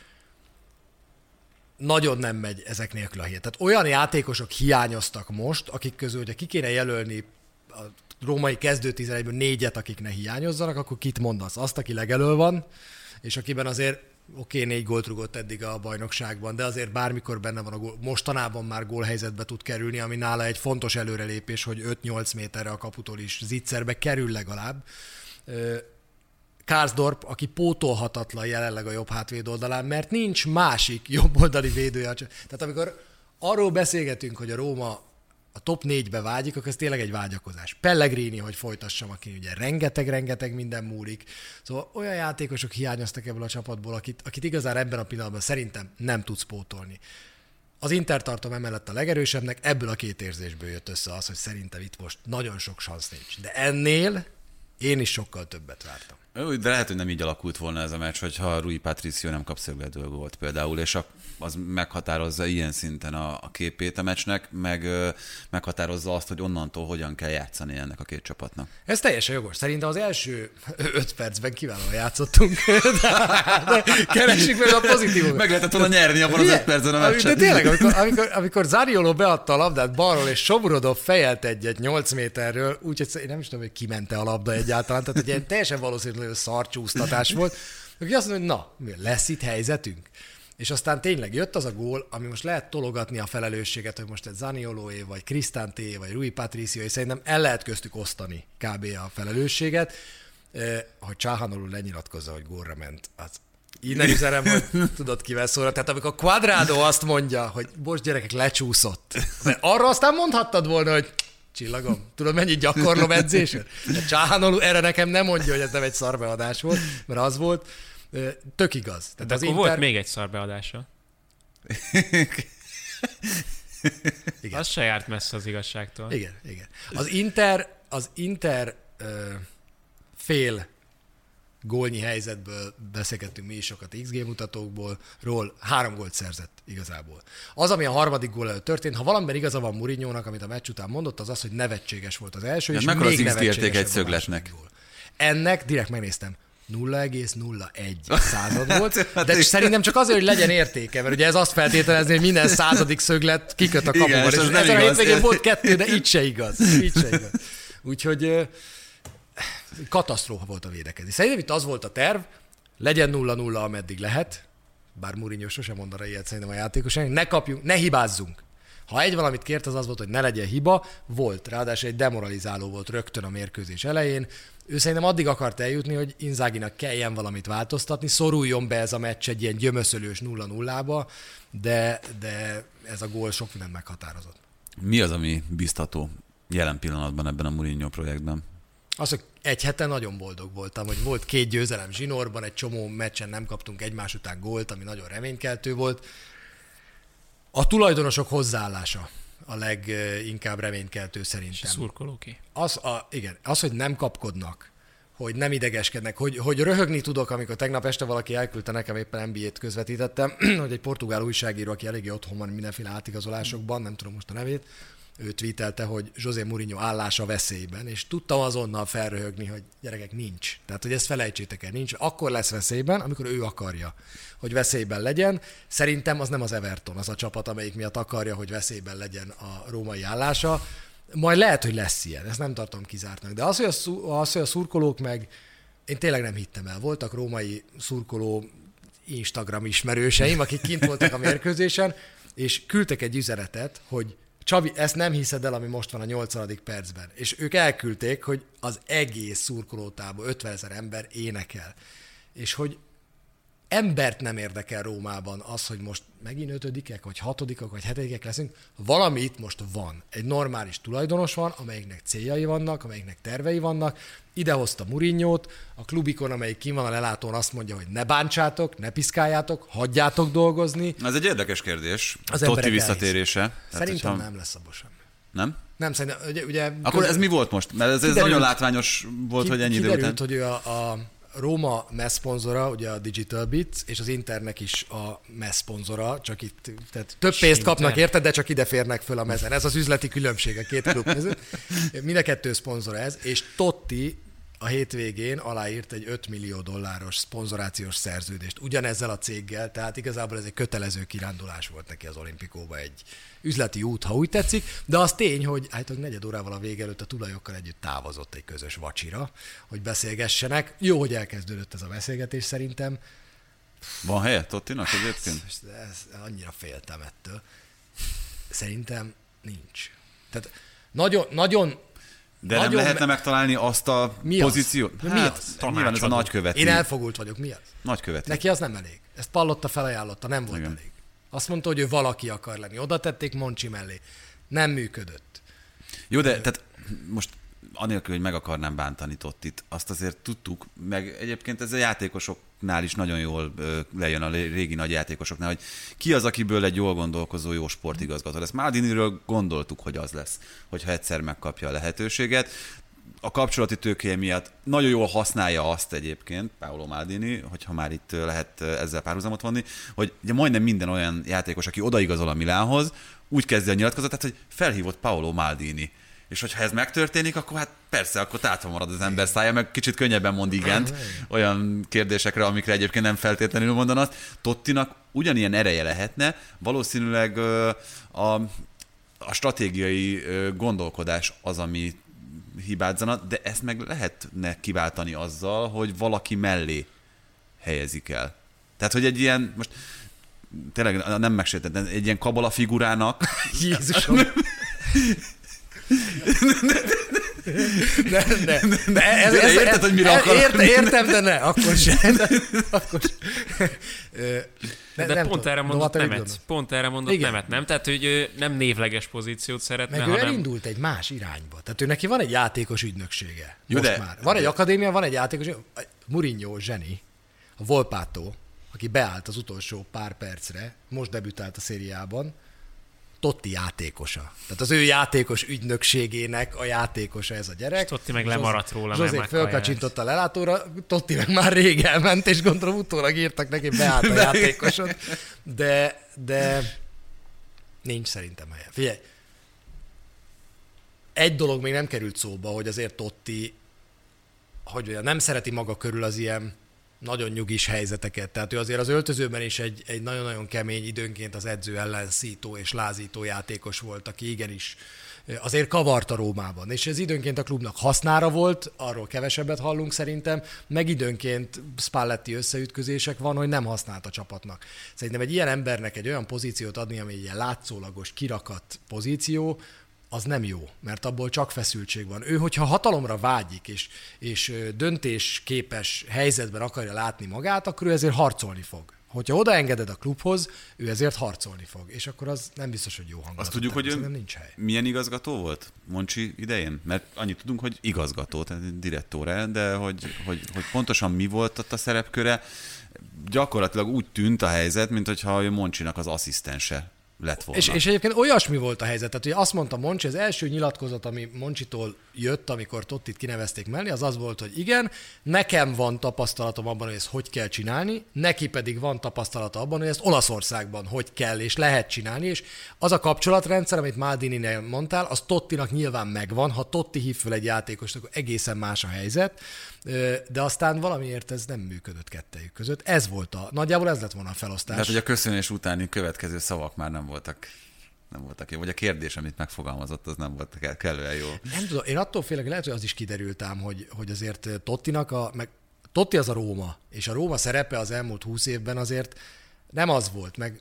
Speaker 5: nagyon nem megy ezek nélkül a hét. Tehát olyan játékosok hiányoztak most, akik közül, hogyha ki kéne jelölni a római kezdő 11-ből négyet, akik ne hiányozzanak, akkor kit mondasz? Azt, aki legelől van, és akiben azért oké, négy gólt rugott eddig a bajnokságban, de azért bármikor benne van a gól, mostanában már gólhelyzetbe tud kerülni, ami nála egy fontos előrelépés, hogy 5-8 méterre a kaputól is zicserbe kerül legalább. Kárzdorp, aki pótolhatatlan jelenleg a jobb hátvéd oldalán, mert nincs másik jobboldali védője. Tehát amikor arról beszélgetünk, hogy a Róma a top négybe vágyik, akkor ez tényleg egy vágyakozás. Pellegrini, hogy folytassam, aki ugye rengeteg-rengeteg minden múlik. Szóval olyan játékosok hiányoztak ebből a csapatból, akit, akit igazán ebben a pillanatban szerintem nem tudsz pótolni. Az Inter tartom emellett a legerősebbnek, ebből a két érzésből jött össze az, hogy szerintem itt most nagyon sok szansz nincs. De ennél én is sokkal többet vártam.
Speaker 3: De lehet, hogy nem így alakult volna ez a meccs, hogyha Rui Patricio nem kap szögledő volt például, és az meghatározza ilyen szinten a, a képét a meccsnek, meg meghatározza azt, hogy onnantól hogyan kell játszani ennek a két csapatnak.
Speaker 5: Ez teljesen jogos. Szerintem az első öt percben kiválóan játszottunk, de, de keressük meg a pozitívumot.
Speaker 3: Meg lehetett volna nyerni abban az öt percben a meccset.
Speaker 5: De tényleg, amikor, amikor, amikor Zariolo beadta a labdát balról, és Sobrodov fejelt egyet 8 méterről, úgyhogy én nem is tudom, hogy kimente a labda egyáltalán, tehát egy ilyen teljesen valószínű szarcsúsztatás volt, aki azt mondja, hogy na, lesz itt helyzetünk? És aztán tényleg jött az a gól, ami most lehet tologatni a felelősséget, hogy most egy Zaniolóé, vagy Krisztánté, vagy Rui Patricio, és szerintem el lehet köztük osztani kb. a felelősséget, hogy Csáhanoló lenyilatkozza, hogy gólra ment, az Innen üzenem, hogy tudod kivel szólra. Tehát amikor Quadrado azt mondja, hogy most gyerekek, lecsúszott. De arra aztán mondhattad volna, hogy Csillagom, tudod mennyit gyakorlom edzésen? Csáhanoló erre nekem nem mondja, hogy ez nem egy szarbeadás volt, mert az volt. Tök igaz.
Speaker 2: Tehát De az Inter... volt még egy szarbeadása. igen. Az se járt messze az igazságtól.
Speaker 5: Igen, igen. Az Inter, az Inter ö, fél gólnyi helyzetből beszélgettünk mi is sokat XG mutatókból, ról három gólt szerzett igazából. Az, ami a harmadik gól előtt történt, ha valamiben igaza van Murinyónak, amit a meccs után mondott, az az, hogy nevetséges volt az első,
Speaker 3: De és még az XG érték egy szögletnek?
Speaker 5: Ennek direkt megnéztem. 0,01 század volt, hát de szerintem csak azért, hogy legyen értéke, mert ugye ez azt feltételezni, hogy minden századik szöglet kiköt a kapuban. Igen, és, és ezen a hétvégén volt kettő, de így se igaz. Így se igaz. Úgyhogy katasztrófa volt a védekezés. Szerintem itt az volt a terv, legyen 0-0, ameddig lehet, bár Mourinho sosem mondaná ilyet szerintem a játékosainak, ne kapjunk, ne hibázzunk. Ha egy valamit kért, az az volt, hogy ne legyen hiba, volt. Ráadásul egy demoralizáló volt rögtön a mérkőzés elején. Ő szerintem addig akart eljutni, hogy Inzáginak kelljen valamit változtatni, szoruljon be ez a meccs egy ilyen gyömöszölős 0-0-ba, de, de ez a gól sok mindent meghatározott.
Speaker 3: Mi az, ami biztató jelen pillanatban ebben a Mourinho projektben?
Speaker 5: Az, hogy egy hete nagyon boldog voltam, hogy volt két győzelem zsinórban, egy csomó meccsen nem kaptunk egymás után gólt, ami nagyon reménykeltő volt. A tulajdonosok hozzáállása a leginkább reménykeltő szerintem.
Speaker 2: Szurkolóké.
Speaker 5: Az, a, igen, az, hogy nem kapkodnak, hogy nem idegeskednek, hogy, hogy röhögni tudok, amikor tegnap este valaki elküldte nekem, éppen NBA-t közvetítettem, hogy egy portugál újságíró, aki eléggé otthon van mindenféle átigazolásokban, nem tudom most a nevét, ő tweetelte, hogy José Mourinho állása veszélyben, és tudtam azonnal felröhögni, hogy gyerekek nincs. Tehát, hogy ezt felejtsétek el, nincs. Akkor lesz veszélyben, amikor ő akarja, hogy veszélyben legyen. Szerintem az nem az Everton, az a csapat, amelyik miatt akarja, hogy veszélyben legyen a római állása. Majd lehet, hogy lesz ilyen, ezt nem tartom kizártnak. De az, hogy a, az, hogy a szurkolók meg, én tényleg nem hittem el. Voltak római szurkoló Instagram ismerőseim, akik kint voltak a mérkőzésen, és küldtek egy üzenetet, hogy Csabi, ezt nem hiszed el, ami most van a 8. percben. És ők elküldték, hogy az egész szurkolótából 50 ezer ember énekel. És hogy embert nem érdekel Rómában az, hogy most megint ötödikek, vagy hatodikak, vagy hetedikek leszünk. Valami itt most van. Egy normális tulajdonos van, amelyiknek céljai vannak, amelyiknek tervei vannak. Idehozta Murinyót, a klubikon, amelyik kim van a lelátón, azt mondja, hogy ne bántsátok, ne piszkáljátok, hagyjátok dolgozni.
Speaker 3: Ez egy érdekes kérdés. Az Totti visszatérése. Tehát,
Speaker 5: Szerintem hogyha... nem lesz abban sem.
Speaker 3: Nem?
Speaker 5: Nem, szerintem, ugye, ugye
Speaker 3: Akkor ez mi volt most? Mert ez, ez nagyon látványos volt, ki, hogy ennyi idő után.
Speaker 5: hogy ő a, a Róma MESZ szponzora, ugye a Digital Bits, és az Internek is a MESZ szponzora, csak itt tehát több pénzt kapnak érted, de csak ide férnek föl a mezen. Ez az üzleti különbség a két klub között. Mind a kettő szponzora ez, és Totti a hétvégén aláírt egy 5 millió dolláros szponzorációs szerződést ugyanezzel a céggel, tehát igazából ez egy kötelező kirándulás volt neki az olimpikóba, egy üzleti út, ha úgy tetszik, de az tény, hogy hát negyed órával a vége előtt a tulajokkal együtt távozott egy közös vacsira, hogy beszélgessenek. Jó, hogy elkezdődött ez a beszélgetés szerintem.
Speaker 3: Van helye Tottinak egyébként?
Speaker 5: Ez, ez, annyira féltem ettől. Szerintem nincs. Tehát nagyon, nagyon
Speaker 3: de Nagyon nem lehetne me- megtalálni azt a mi pozíciót?
Speaker 5: Az? Hát, mi az?
Speaker 3: Nyilván ez a nagyköveti.
Speaker 5: Én elfogult vagyok, mi az?
Speaker 3: Nagyköveti.
Speaker 5: Neki az nem elég. Ezt Pallotta felajánlotta, nem volt Igen. elég. Azt mondta, hogy ő valaki akar lenni. Oda tették Moncsi mellé. Nem működött.
Speaker 3: Jó, de tehát most anélkül, hogy meg akarnám bántani Tottit, azt azért tudtuk, meg egyébként ez a játékosoknál is nagyon jól lejön a régi nagy játékosoknál, hogy ki az, akiből egy jól gondolkozó jó sportigazgató lesz. Maldiniről gondoltuk, hogy az lesz, hogyha egyszer megkapja a lehetőséget. A kapcsolati tőkéje miatt nagyon jól használja azt egyébként, Paolo Maldini, hogyha már itt lehet ezzel párhuzamot vonni, hogy ugye majdnem minden olyan játékos, aki odaigazol a Milánhoz, úgy kezdi a nyilatkozatát, hogy felhívott Paolo Maldini és hogyha ez megtörténik, akkor hát persze, akkor tátva marad az ember szája, meg kicsit könnyebben mond igent olyan kérdésekre, amikre egyébként nem feltétlenül mondanak. Tottinak ugyanilyen ereje lehetne, valószínűleg a, a stratégiai gondolkodás az, ami hibázzana, de ezt meg lehetne kiváltani azzal, hogy valaki mellé helyezik el. Tehát, hogy egy ilyen, most tényleg nem megsértettem, egy ilyen kabala figurának.
Speaker 5: Jézusom! Ne, ne, ne, ez,
Speaker 3: ez, érted, hogy mire akarok?
Speaker 5: Érte, értem, de ne, akkor sem. Akkor
Speaker 2: Ne, de nem pont erre mondott nemet. Pont erre mondott Igen. nemet, nem? Tehát, hogy ő nem névleges pozíciót szeretne,
Speaker 5: Meg
Speaker 2: hanem...
Speaker 5: ő elindult egy más irányba. Tehát ő neki van egy játékos ügynöksége. Jó, Most de, már. Van egy akadémia, van egy játékos... Mourinho zseni, a Volpato, aki beállt az utolsó pár percre, most debütált a szériában, Totti játékosa. Tehát az ő játékos ügynökségének a játékosa ez a gyerek. És
Speaker 2: Totti meg lemaradt róla.
Speaker 5: Zsozé fölkacsintott a lelátóra, Totti meg már rég elment, és gondolom utólag írtak neki, beállt a játékosod. De, de nincs szerintem helye. Figyelj, egy dolog még nem került szóba, hogy azért Totti, hogy nem szereti maga körül az ilyen nagyon nyugis helyzeteket. Tehát ő azért az öltözőben is egy, egy nagyon-nagyon kemény időnként az edző ellen szító és lázító játékos volt, aki igenis azért kavarta Rómában, és ez időnként a klubnak hasznára volt, arról kevesebbet hallunk szerintem, meg időnként Spalletti összeütközések van, hogy nem használt a csapatnak. Szerintem egy ilyen embernek egy olyan pozíciót adni, ami egy ilyen látszólagos, kirakat pozíció, az nem jó, mert abból csak feszültség van. Ő, hogyha hatalomra vágyik, és, és döntésképes helyzetben akarja látni magát, akkor ő ezért harcolni fog. Hogyha odaengeded a klubhoz, ő ezért harcolni fog, és akkor az nem biztos, hogy jó hangulat.
Speaker 3: Azt tudjuk, hogy ön nincs hely. milyen igazgató volt Moncsi idején? Mert annyit tudunk, hogy igazgató, tehát direktóra, de hogy, hogy, hogy pontosan mi volt ott a szerepköre, gyakorlatilag úgy tűnt a helyzet, mint hogyha Moncsinak az asszisztense lett volna.
Speaker 5: És, és egyébként olyasmi volt a helyzet, tehát hogy azt mondta Moncsi, az első nyilatkozat, ami Moncsitól jött, amikor Tottit kinevezték mellé, az az volt, hogy igen, nekem van tapasztalatom abban, hogy ezt hogy kell csinálni, neki pedig van tapasztalata abban, hogy ezt Olaszországban hogy kell és lehet csinálni, és az a kapcsolatrendszer, amit Maldini-nél mondtál, az Tottinak nyilván megvan, ha Totti hív föl egy játékost, akkor egészen más a helyzet, de aztán valamiért ez nem működött kettejük között. Ez volt a, nagyjából ez lett volna a felosztás.
Speaker 3: Tehát, hogy a köszönés utáni következő szavak már nem voltak nem voltak jó, vagy a kérdés, amit megfogalmazott, az nem volt kellően jó.
Speaker 5: Nem tudom, én attól félek, lehet, hogy az is kiderült ám, hogy, hogy azért Tottinak a, meg Totti az a Róma, és a Róma szerepe az elmúlt húsz évben azért nem az volt, meg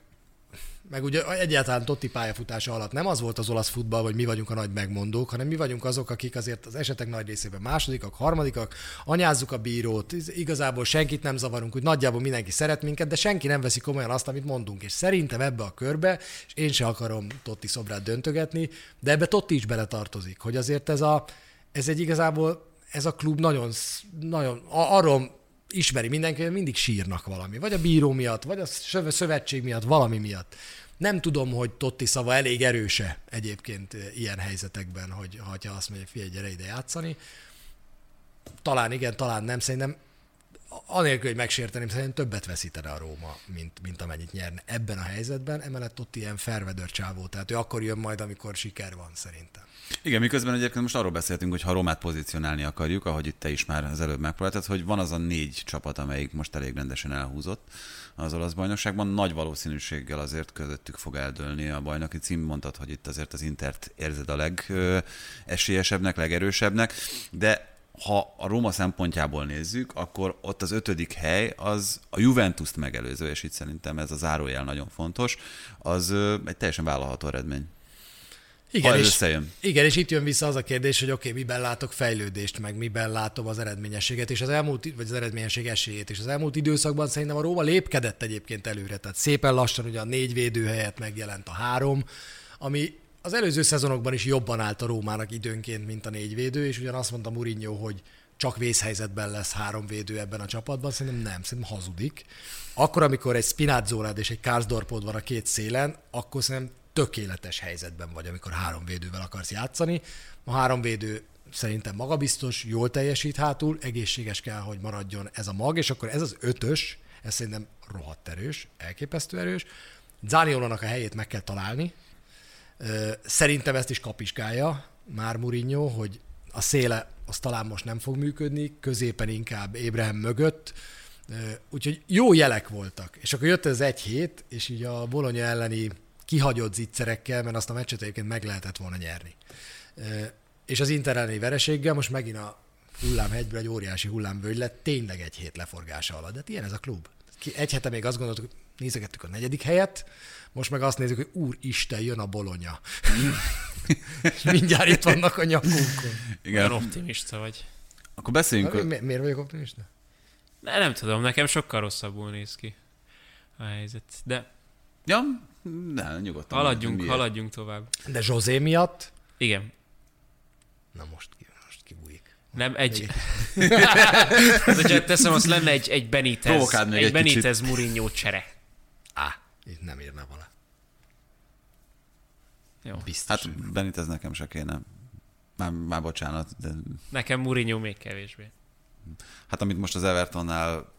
Speaker 5: meg ugye egyáltalán Totti pályafutása alatt nem az volt az olasz futball, hogy mi vagyunk a nagy megmondók, hanem mi vagyunk azok, akik azért az esetek nagy részében másodikak, harmadikak, anyázzuk a bírót, igazából senkit nem zavarunk, hogy nagyjából mindenki szeret minket, de senki nem veszi komolyan azt, amit mondunk. És szerintem ebbe a körbe, és én se akarom Totti szobrát döntögetni, de ebbe Totti is beletartozik, hogy azért ez, a, ez egy igazából ez a klub nagyon, nagyon arról ismeri mindenki, mindig sírnak valami. Vagy a bíró miatt, vagy a szövetség miatt, valami miatt. Nem tudom, hogy Totti szava elég erőse egyébként eh, ilyen helyzetekben, hogy ha azt mondja, figyelj, gyere ide játszani. Talán igen, talán nem. Szerintem anélkül, hogy megsérteném, szerintem többet veszítene a Róma, mint, mint amennyit nyerne ebben a helyzetben. Emellett ott ilyen fervedör csávó, tehát ő akkor jön majd, amikor siker van szerintem.
Speaker 3: Igen, miközben egyébként most arról beszéltünk, hogy ha Romát pozícionálni akarjuk, ahogy itt te is már az előbb megpróbáltad, hogy van az a négy csapat, amelyik most elég rendesen elhúzott az olasz bajnokságban. Nagy valószínűséggel azért közöttük fog eldőlni a bajnoki cím. Mondtad, hogy itt azért az Intert érzed a legesélyesebbnek, legerősebbnek, de ha a Róma szempontjából nézzük, akkor ott az ötödik hely az a Juventus-t megelőző, és itt szerintem ez a zárójel nagyon fontos, az egy teljesen vállalható eredmény.
Speaker 5: Igen, és, összejön. igen, és itt jön vissza az a kérdés, hogy oké, okay, miben látok fejlődést, meg miben látom az eredményességet, és az elmúlt, vagy az eredményesség esélyét, és az elmúlt időszakban szerintem a Róma lépkedett egyébként előre, tehát szépen lassan ugye a négy védő helyett megjelent a három, ami az előző szezonokban is jobban állt a Rómának időnként, mint a négy védő, és ugyan azt mondta Mourinho, hogy csak vészhelyzetben lesz három védő ebben a csapatban, szerintem nem, szerintem hazudik. Akkor, amikor egy Spinazzolád és egy Karsdorpod van a két szélen, akkor szerintem tökéletes helyzetben vagy, amikor három védővel akarsz játszani. A három védő szerintem magabiztos, jól teljesít hátul, egészséges kell, hogy maradjon ez a mag, és akkor ez az ötös, ez szerintem rohadt erős, elképesztő erős. Zániolónak a helyét meg kell találni. Szerintem ezt is kapiskálja már Mourinho, hogy a széle az talán most nem fog működni, középen inkább Ébrahim mögött, úgyhogy jó jelek voltak. És akkor jött ez egy hét, és így a Bologna elleni kihagyott zicserekkel, mert azt a meccset egyébként meg lehetett volna nyerni. És az Inter elleni vereséggel most megint a hullámhegyből egy óriási hullámvölgy lett, tényleg egy hét leforgása alatt. De hát ilyen ez a klub. Egy hete még azt gondoltuk, nézegettük a negyedik helyet, most meg azt nézzük, hogy úristen, jön a bolonya. és mindjárt itt vannak a nyakunkon.
Speaker 2: Igen. Olyan optimista vagy.
Speaker 3: Akkor beszéljünk.
Speaker 5: Mi, mi, miért vagyok optimista?
Speaker 2: Ne, nem tudom, nekem sokkal rosszabbul néz ki a helyzet. De
Speaker 3: Ja, ne, nyugodtan.
Speaker 2: Haladjunk, haladjunk tovább.
Speaker 5: De José miatt?
Speaker 2: Igen.
Speaker 5: Na most, ki, most kibújik.
Speaker 2: Nem, egy... hát, hogyha teszem, az lenne egy, egy Benitez, egy, egy Benitez Mourinho csere.
Speaker 5: Itt nem írna vala.
Speaker 2: Jó.
Speaker 3: Biztos. Hát Benitez nekem se kéne. Már, már bocsánat, de...
Speaker 2: Nekem Mourinho még kevésbé.
Speaker 3: Hát amit most az Evertonnál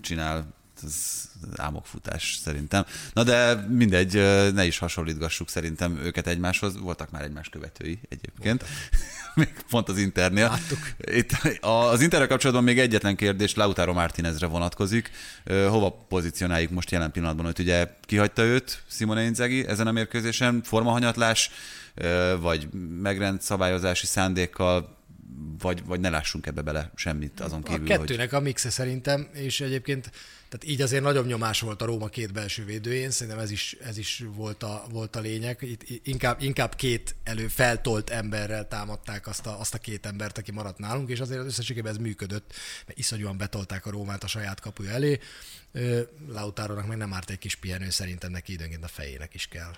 Speaker 3: csinál, ez álmokfutás szerintem. Na de mindegy, ne is hasonlítgassuk szerintem őket egymáshoz. Voltak már egymás követői egyébként. még pont az Internél.
Speaker 5: Láttuk.
Speaker 3: Itt az Interrel kapcsolatban még egyetlen kérdés Lautaro Martinezre vonatkozik. Hova pozícionáljuk most jelen pillanatban, hogy ugye kihagyta őt Simone Inzaghi ezen a mérkőzésen, formahanyatlás, vagy megrend szabályozási szándékkal vagy, vagy ne lássunk ebbe bele semmit azon kívül,
Speaker 5: A kettőnek hogy... a mixe szerintem, és egyébként tehát így azért nagyobb nyomás volt a Róma két belső védőjén, szerintem ez is, ez is volt, a, volt a lényeg. Itt inkább, inkább két elő feltolt emberrel támadták azt a, azt a két embert, aki maradt nálunk, és azért az összességében ez működött, mert iszonyúan betolták a Rómát a saját kapuja elé. Lautáronak meg nem árt egy kis pihenő, szerintem neki időnként a fejének is kell.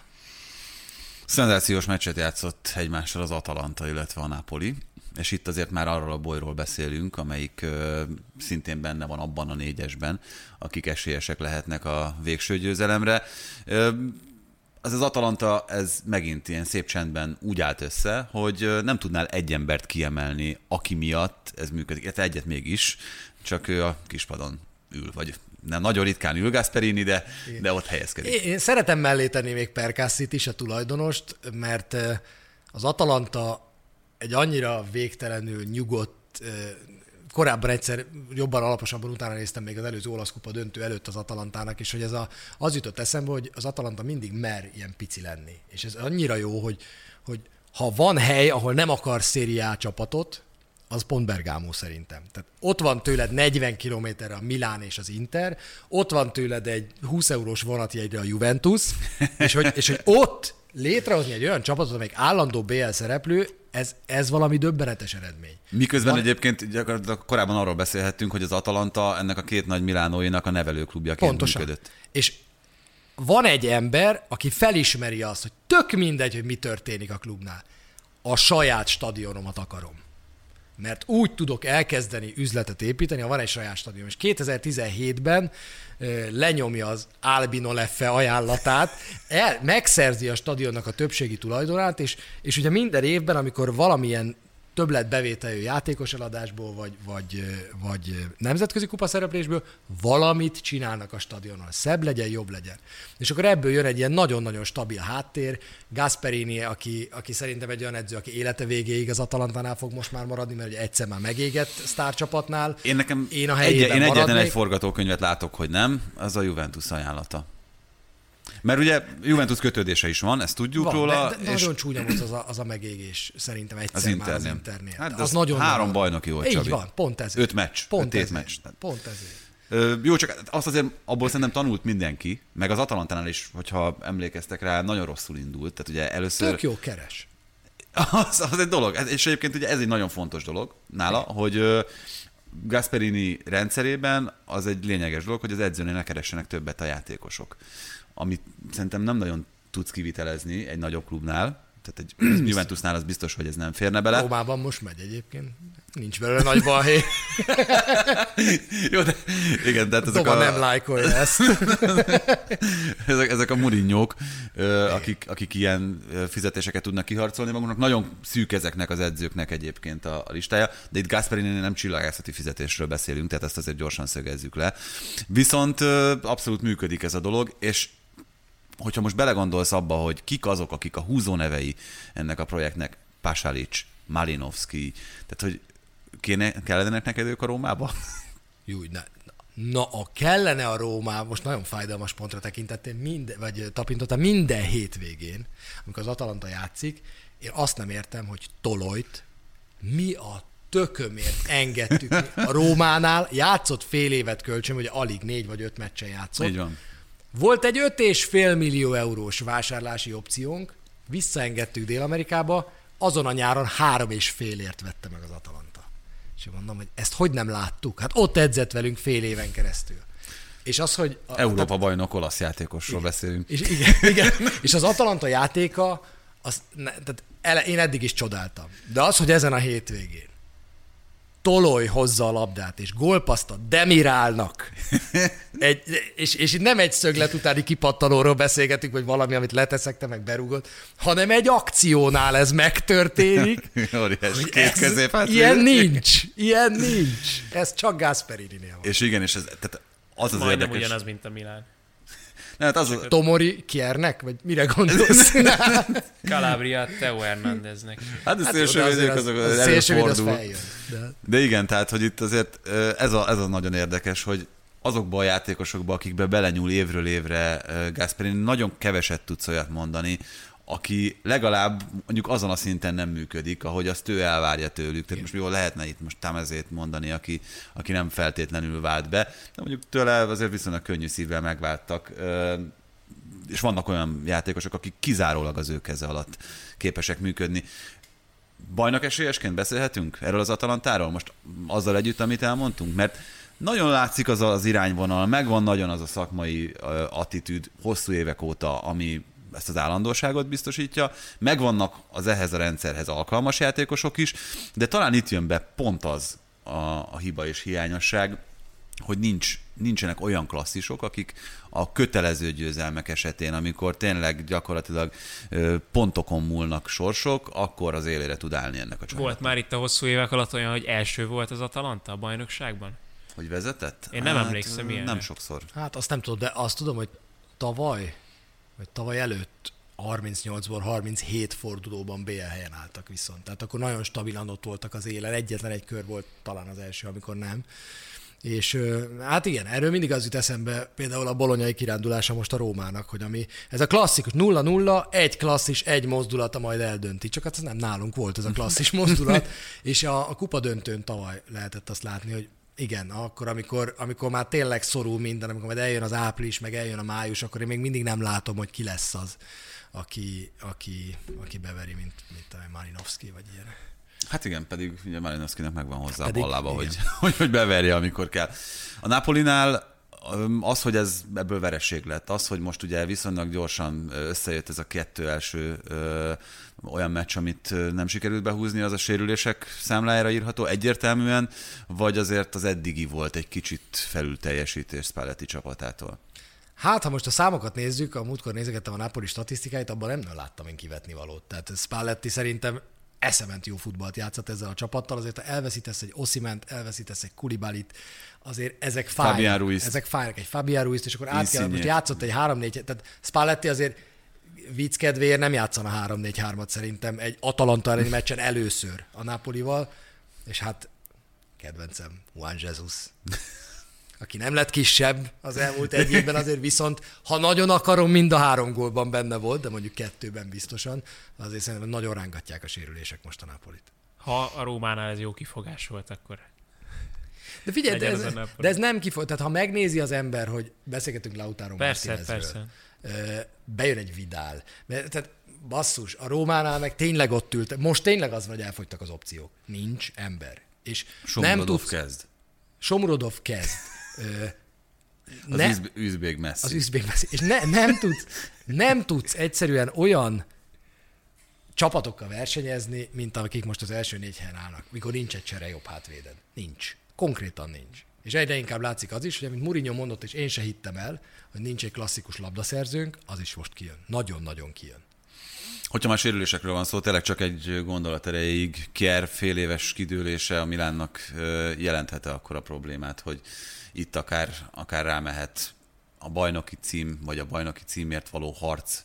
Speaker 3: Szenzációs meccset játszott egymással az Atalanta, illetve a Napoli és itt azért már arról a bolyról beszélünk, amelyik ö, szintén benne van abban a négyesben, akik esélyesek lehetnek a végső győzelemre. Ö, az az Atalanta, ez megint ilyen szép csendben úgy állt össze, hogy nem tudnál egy embert kiemelni, aki miatt ez működik. Hát egyet mégis, csak ő a kispadon ül, vagy nem nagyon ritkán ül Gasperini, de, de ott helyezkedik.
Speaker 5: Én, én szeretem mellé tenni még Perkassit is, a tulajdonost, mert az Atalanta egy annyira végtelenül nyugodt, korábban egyszer jobban alaposabban utána néztem még az előző olasz kupa döntő előtt az Atalantának, és hogy ez a, az jutott eszembe, hogy az Atalanta mindig mer ilyen pici lenni. És ez annyira jó, hogy, hogy ha van hely, ahol nem akar szériá csapatot, az pont Bergamo szerintem. Tehát ott van tőled 40 kilométerre a Milán és az Inter, ott van tőled egy 20 eurós vonatjegyre a Juventus, és hogy, és hogy ott létrehozni egy olyan csapatot, amelyik állandó BL szereplő, ez, ez valami döbbenetes eredmény.
Speaker 3: Miközben Van... egyébként gyakorlatilag korábban arról beszélhettünk, hogy az Atalanta ennek a két nagy Milánóinak a nevelőklubjaként Pontosan. működött.
Speaker 5: És van egy ember, aki felismeri azt, hogy tök mindegy, hogy mi történik a klubnál. A saját stadionomat akarom. Mert úgy tudok elkezdeni üzletet építeni, ha van egy saját stadion. És 2017-ben lenyomja az Albino Leffe ajánlatát, el, megszerzi a stadionnak a többségi tulajdonát, és, és ugye minden évben, amikor valamilyen többlet bevételű játékos eladásból, vagy, vagy, vagy nemzetközi kupa szereplésből, valamit csinálnak a stadionon. Szebb legyen, jobb legyen. És akkor ebből jön egy ilyen nagyon-nagyon stabil háttér. Gasperini, aki, aki szerintem egy olyan edző, aki élete végéig az Atalantánál fog most már maradni, mert ugye egyszer már megégett sztárcsapatnál.
Speaker 3: Én nekem
Speaker 5: én a
Speaker 3: egy, én egyetlen
Speaker 5: maradnék.
Speaker 3: egy forgatókönyvet látok, hogy nem, az a Juventus ajánlata. Mert ugye Juventus kötődése is van, ezt tudjuk
Speaker 5: Van,
Speaker 3: róla.
Speaker 5: de, de
Speaker 3: és
Speaker 5: nagyon csúnya volt az a, az a megégés, szerintem egyszer
Speaker 3: az
Speaker 5: már az Internél.
Speaker 3: Hát
Speaker 5: De
Speaker 3: az nagyon három bajnoki volt,
Speaker 5: Így
Speaker 3: Csabi.
Speaker 5: van, pont ezért.
Speaker 3: Öt meccs,
Speaker 5: Pont
Speaker 3: öt
Speaker 5: ezért.
Speaker 3: meccs.
Speaker 5: Pont ezért.
Speaker 3: Ö, jó, csak azt azért abból szerintem tanult mindenki, meg az Atalantánál is, hogyha emlékeztek rá, nagyon rosszul indult. Tehát ugye először...
Speaker 5: Tök jó keres.
Speaker 3: Az, az egy dolog. Ez- És egyébként ugye ez egy nagyon fontos dolog nála, hogy ö, Gasperini rendszerében az egy lényeges dolog, hogy az edzőnél ne keressenek többet a játékosok. Amit szerintem nem nagyon tudsz kivitelezni egy nagyobb klubnál, tehát egy Juventusnál az biztos, hogy ez nem férne bele.
Speaker 5: Rómában most megy egyébként. Nincs belőle nagy balhé.
Speaker 3: Jó, de igen, tehát ezek
Speaker 5: Doma
Speaker 3: a,
Speaker 5: nem lájkolja ezt.
Speaker 3: ezek, ezek a murinyók, akik, akik ilyen fizetéseket tudnak kiharcolni maguknak, nagyon szűk ezeknek az edzőknek egyébként a, a listája, de itt Gasperini nem csillagászati fizetésről beszélünk, tehát ezt azért gyorsan szögezzük le. Viszont abszolút működik ez a dolog, és hogyha most belegondolsz abba, hogy kik azok, akik a húzó nevei ennek a projektnek, Pasalic, Malinovski, tehát hogy kéne, kellene neked ők a Rómába?
Speaker 5: Júj, ne. Na, a kellene a Rómá, most nagyon fájdalmas pontra tekintettél, minden, vagy tapintottam minden hétvégén, amikor az Atalanta játszik, én azt nem értem, hogy Tolojt mi a tökömért engedtük a Rómánál, játszott fél évet kölcsön, vagy alig négy vagy öt meccsen játszott.
Speaker 3: Így van.
Speaker 5: Volt egy 5,5 millió eurós vásárlási opciónk, visszaengedtük Dél-Amerikába, azon a nyáron három és félért vette meg az Atalanta. És mondom, hogy ezt hogy nem láttuk? Hát ott edzett velünk fél éven keresztül. És az, hogy... A,
Speaker 3: Európa bajnok olasz játékosról beszélünk.
Speaker 5: és igen, igen, és az Atalanta játéka, az, ne, tehát ele, én eddig is csodáltam. De az, hogy ezen a hétvégén Toloj hozza a labdát, és gólpaszt a Demirálnak. Egy, és, és itt nem egy szöglet utáni kipattanóról beszélgetünk, vagy valami, amit leteszek, te meg berúgod, hanem egy akciónál ez megtörténik.
Speaker 3: Óriás, két
Speaker 5: ez-
Speaker 3: középhátvéd.
Speaker 5: Ilyen nincs, ilyen nincs. Ez csak Gasperini-nél van.
Speaker 3: És igen, és ez, tehát az az
Speaker 2: Majdnem
Speaker 3: érdekes.
Speaker 2: ugyanaz, mint a Milán.
Speaker 3: Nem, hát az, a-
Speaker 5: Tomori Kiernek, vagy mire gondolsz?
Speaker 2: Calabria Teo Hernándeznek.
Speaker 3: hát a
Speaker 5: Hát
Speaker 3: szélsővédők azok
Speaker 5: az-
Speaker 3: az
Speaker 5: az
Speaker 3: előfordul.
Speaker 5: feljön. De...
Speaker 3: De igen, tehát, hogy itt azért ez a, ez a nagyon érdekes, hogy azokba a játékosokba, akikbe belenyúl évről évre Gasperini, nagyon keveset tudsz olyat mondani, aki legalább mondjuk azon a szinten nem működik, ahogy azt ő elvárja tőlük. Tehát most jól lehetne itt most Tamezét mondani, aki, aki nem feltétlenül vált be, de mondjuk tőle azért viszonylag könnyű szívvel megváltak. És vannak olyan játékosok, akik kizárólag az ő keze alatt képesek működni. Bajnok esélyesként beszélhetünk erről az Atalantáról? Most azzal együtt, amit elmondtunk? Mert nagyon látszik az az irányvonal, megvan nagyon az a szakmai attitűd hosszú évek óta, ami ezt az állandóságot biztosítja, megvannak az ehhez a rendszerhez alkalmas játékosok is, de talán itt jön be pont az a, a hiba és hiányosság, hogy nincs, nincsenek olyan klasszisok, akik a kötelező győzelmek esetén, amikor tényleg gyakorlatilag pontokon múlnak sorsok, akkor az élére tud állni ennek a csapatnak.
Speaker 2: Volt már itt a hosszú évek alatt olyan, hogy első volt az Atalanta a bajnokságban?
Speaker 3: Hogy vezetett?
Speaker 2: Én nem emlékszem
Speaker 3: ö,
Speaker 2: ilyenre.
Speaker 3: Nem sokszor.
Speaker 5: Hát azt nem tudom, de azt tudom, hogy tavaly, vagy tavaly előtt 38-ból 37 fordulóban BL helyen álltak viszont. Tehát akkor nagyon stabilan ott voltak az élen. Egyetlen egy kör volt talán az első, amikor nem. És hát igen, erről mindig az jut eszembe például a bolonyai kirándulása most a Rómának, hogy ami, ez a klasszikus 0-0, egy klasszis, egy mozdulata majd eldönti. Csak hát ez nem nálunk volt ez a klasszis mozdulat, és a, a kupa döntőn tavaly lehetett azt látni, hogy igen, akkor, amikor, amikor már tényleg szorul minden, amikor majd eljön az április, meg eljön a május, akkor én még mindig nem látom, hogy ki lesz az, aki, aki, aki beveri, mint, mint a Marinovski, vagy ilyen.
Speaker 3: Hát igen, pedig ugye Malinowskinek megvan hozzá
Speaker 5: Pedig,
Speaker 3: a ballába,
Speaker 5: igen.
Speaker 3: hogy, hogy, hogy beverje, amikor kell. A Napolinál az, hogy ez ebből vereség lett, az, hogy most ugye viszonylag gyorsan összejött ez a kettő első ö, olyan meccs, amit nem sikerült behúzni, az a sérülések számlájára írható egyértelműen, vagy azért az eddigi volt egy kicsit felül teljesítés Spalletti csapatától?
Speaker 5: Hát, ha most a számokat nézzük, a múltkor nézegettem a Napoli statisztikáit, abban nem nagyon láttam én kivetni valót. Tehát Spalletti szerintem eszement jó futballt játszott ezzel a csapattal, azért ha elveszítesz egy Osziment, elveszítesz egy Kulibalit, azért ezek fájnak. Ezek fájnak, egy Fabián Ruiz, és akkor át kell, most játszott egy 3-4, tehát Spalletti azért vicc kedvéért nem játszana 3-4-3-at szerintem egy Atalanta elleni meccsen először a Napolival, és hát kedvencem, Juan Jesus aki nem lett kisebb az elmúlt egy évben, azért viszont, ha nagyon akarom, mind a három gólban benne volt, de mondjuk kettőben biztosan, azért szerintem nagyon rángatják a sérülések most a Napolit.
Speaker 2: Ha a Rómánál ez jó kifogás volt, akkor
Speaker 5: De figyelj, de ez, de ez nem kifog, tehát ha megnézi az ember, hogy beszélgetünk Lautaro
Speaker 2: persze,
Speaker 5: Martinezről,
Speaker 2: persze.
Speaker 5: bejön egy Vidál. Mert, tehát basszus, a Rómánál meg tényleg ott ült, most tényleg az van, hogy elfogytak az opciók. Nincs ember. És nem
Speaker 3: Somrodov
Speaker 5: tudsz,
Speaker 3: kezd.
Speaker 5: Somrodov kezd.
Speaker 3: Az
Speaker 5: ne-
Speaker 3: üzb- üzbég messzi.
Speaker 5: az üzbék beszél. És ne, nem, tudsz, nem tudsz egyszerűen olyan csapatokkal versenyezni, mint akik most az első négy helyen állnak, mikor nincs egy csere jobb hátvéded. Nincs. Konkrétan nincs. És egyre inkább látszik az is, hogy amit Mourinho mondott, és én se hittem el, hogy nincs egy klasszikus labdaszerzőnk, az is most kijön. Nagyon-nagyon kijön.
Speaker 3: Hogyha már sérülésekről van szó, tényleg csak egy gondolat erejéig Kier fél éves kidőlése a Milánnak ö, jelenthet-e akkor a problémát, hogy itt akár, akár rámehet a bajnoki cím, vagy a bajnoki címért való harc.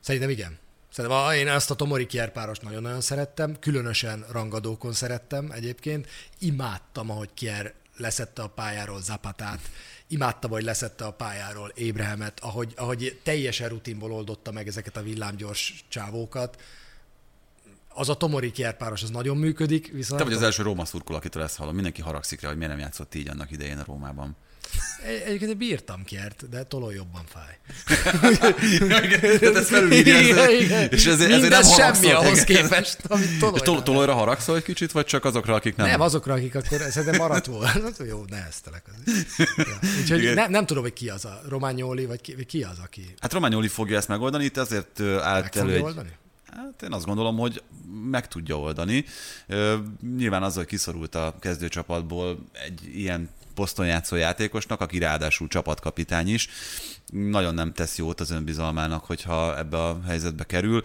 Speaker 5: Szerintem igen. Szerintem én ezt a Tomori Kier párost nagyon-nagyon szerettem, különösen rangadókon szerettem egyébként. Imádtam, ahogy Kier leszette a pályáról Zapatát, imádtam, hogy leszette a pályáról Ébrehemet, ahogy, ahogy teljesen rutinból oldotta meg ezeket a villámgyors csávókat. Az a Tomori páros, az nagyon működik, viszont...
Speaker 3: Te vagy az első Róma szurkol, akitől ezt hallom. Mindenki haragszik rá, hogy miért nem játszott így annak idején a Rómában.
Speaker 5: Egy- Egyébként én bírtam Kiert, de toló jobban fáj.
Speaker 3: Tehát ezt felülírja,
Speaker 5: Igen, igen.
Speaker 3: és ezért, ezért nem
Speaker 5: semmi ahhoz képest, amit toló.
Speaker 3: És tol- tolóra haragszol egy kicsit, vagy csak azokra, akik nem?
Speaker 5: Nem, azokra, akik akkor szerintem maradt volna. Hát Jó, neheztelek. Az. Ja. Úgyhogy ne, nem tudom, hogy ki az a Románioli, vagy ki, ki az, aki
Speaker 3: Hát Románioli fogja ezt megoldani, itt azért ö, állt
Speaker 5: meg
Speaker 3: elő egy...
Speaker 5: oldani?
Speaker 3: Hát én azt gondolom, hogy meg tudja oldani. Nyilván azzal, hogy kiszorult a kezdőcsapatból egy ilyen poszton játszó játékosnak, aki ráadásul csapatkapitány is, nagyon nem tesz jót az önbizalmának, hogyha ebbe a helyzetbe kerül.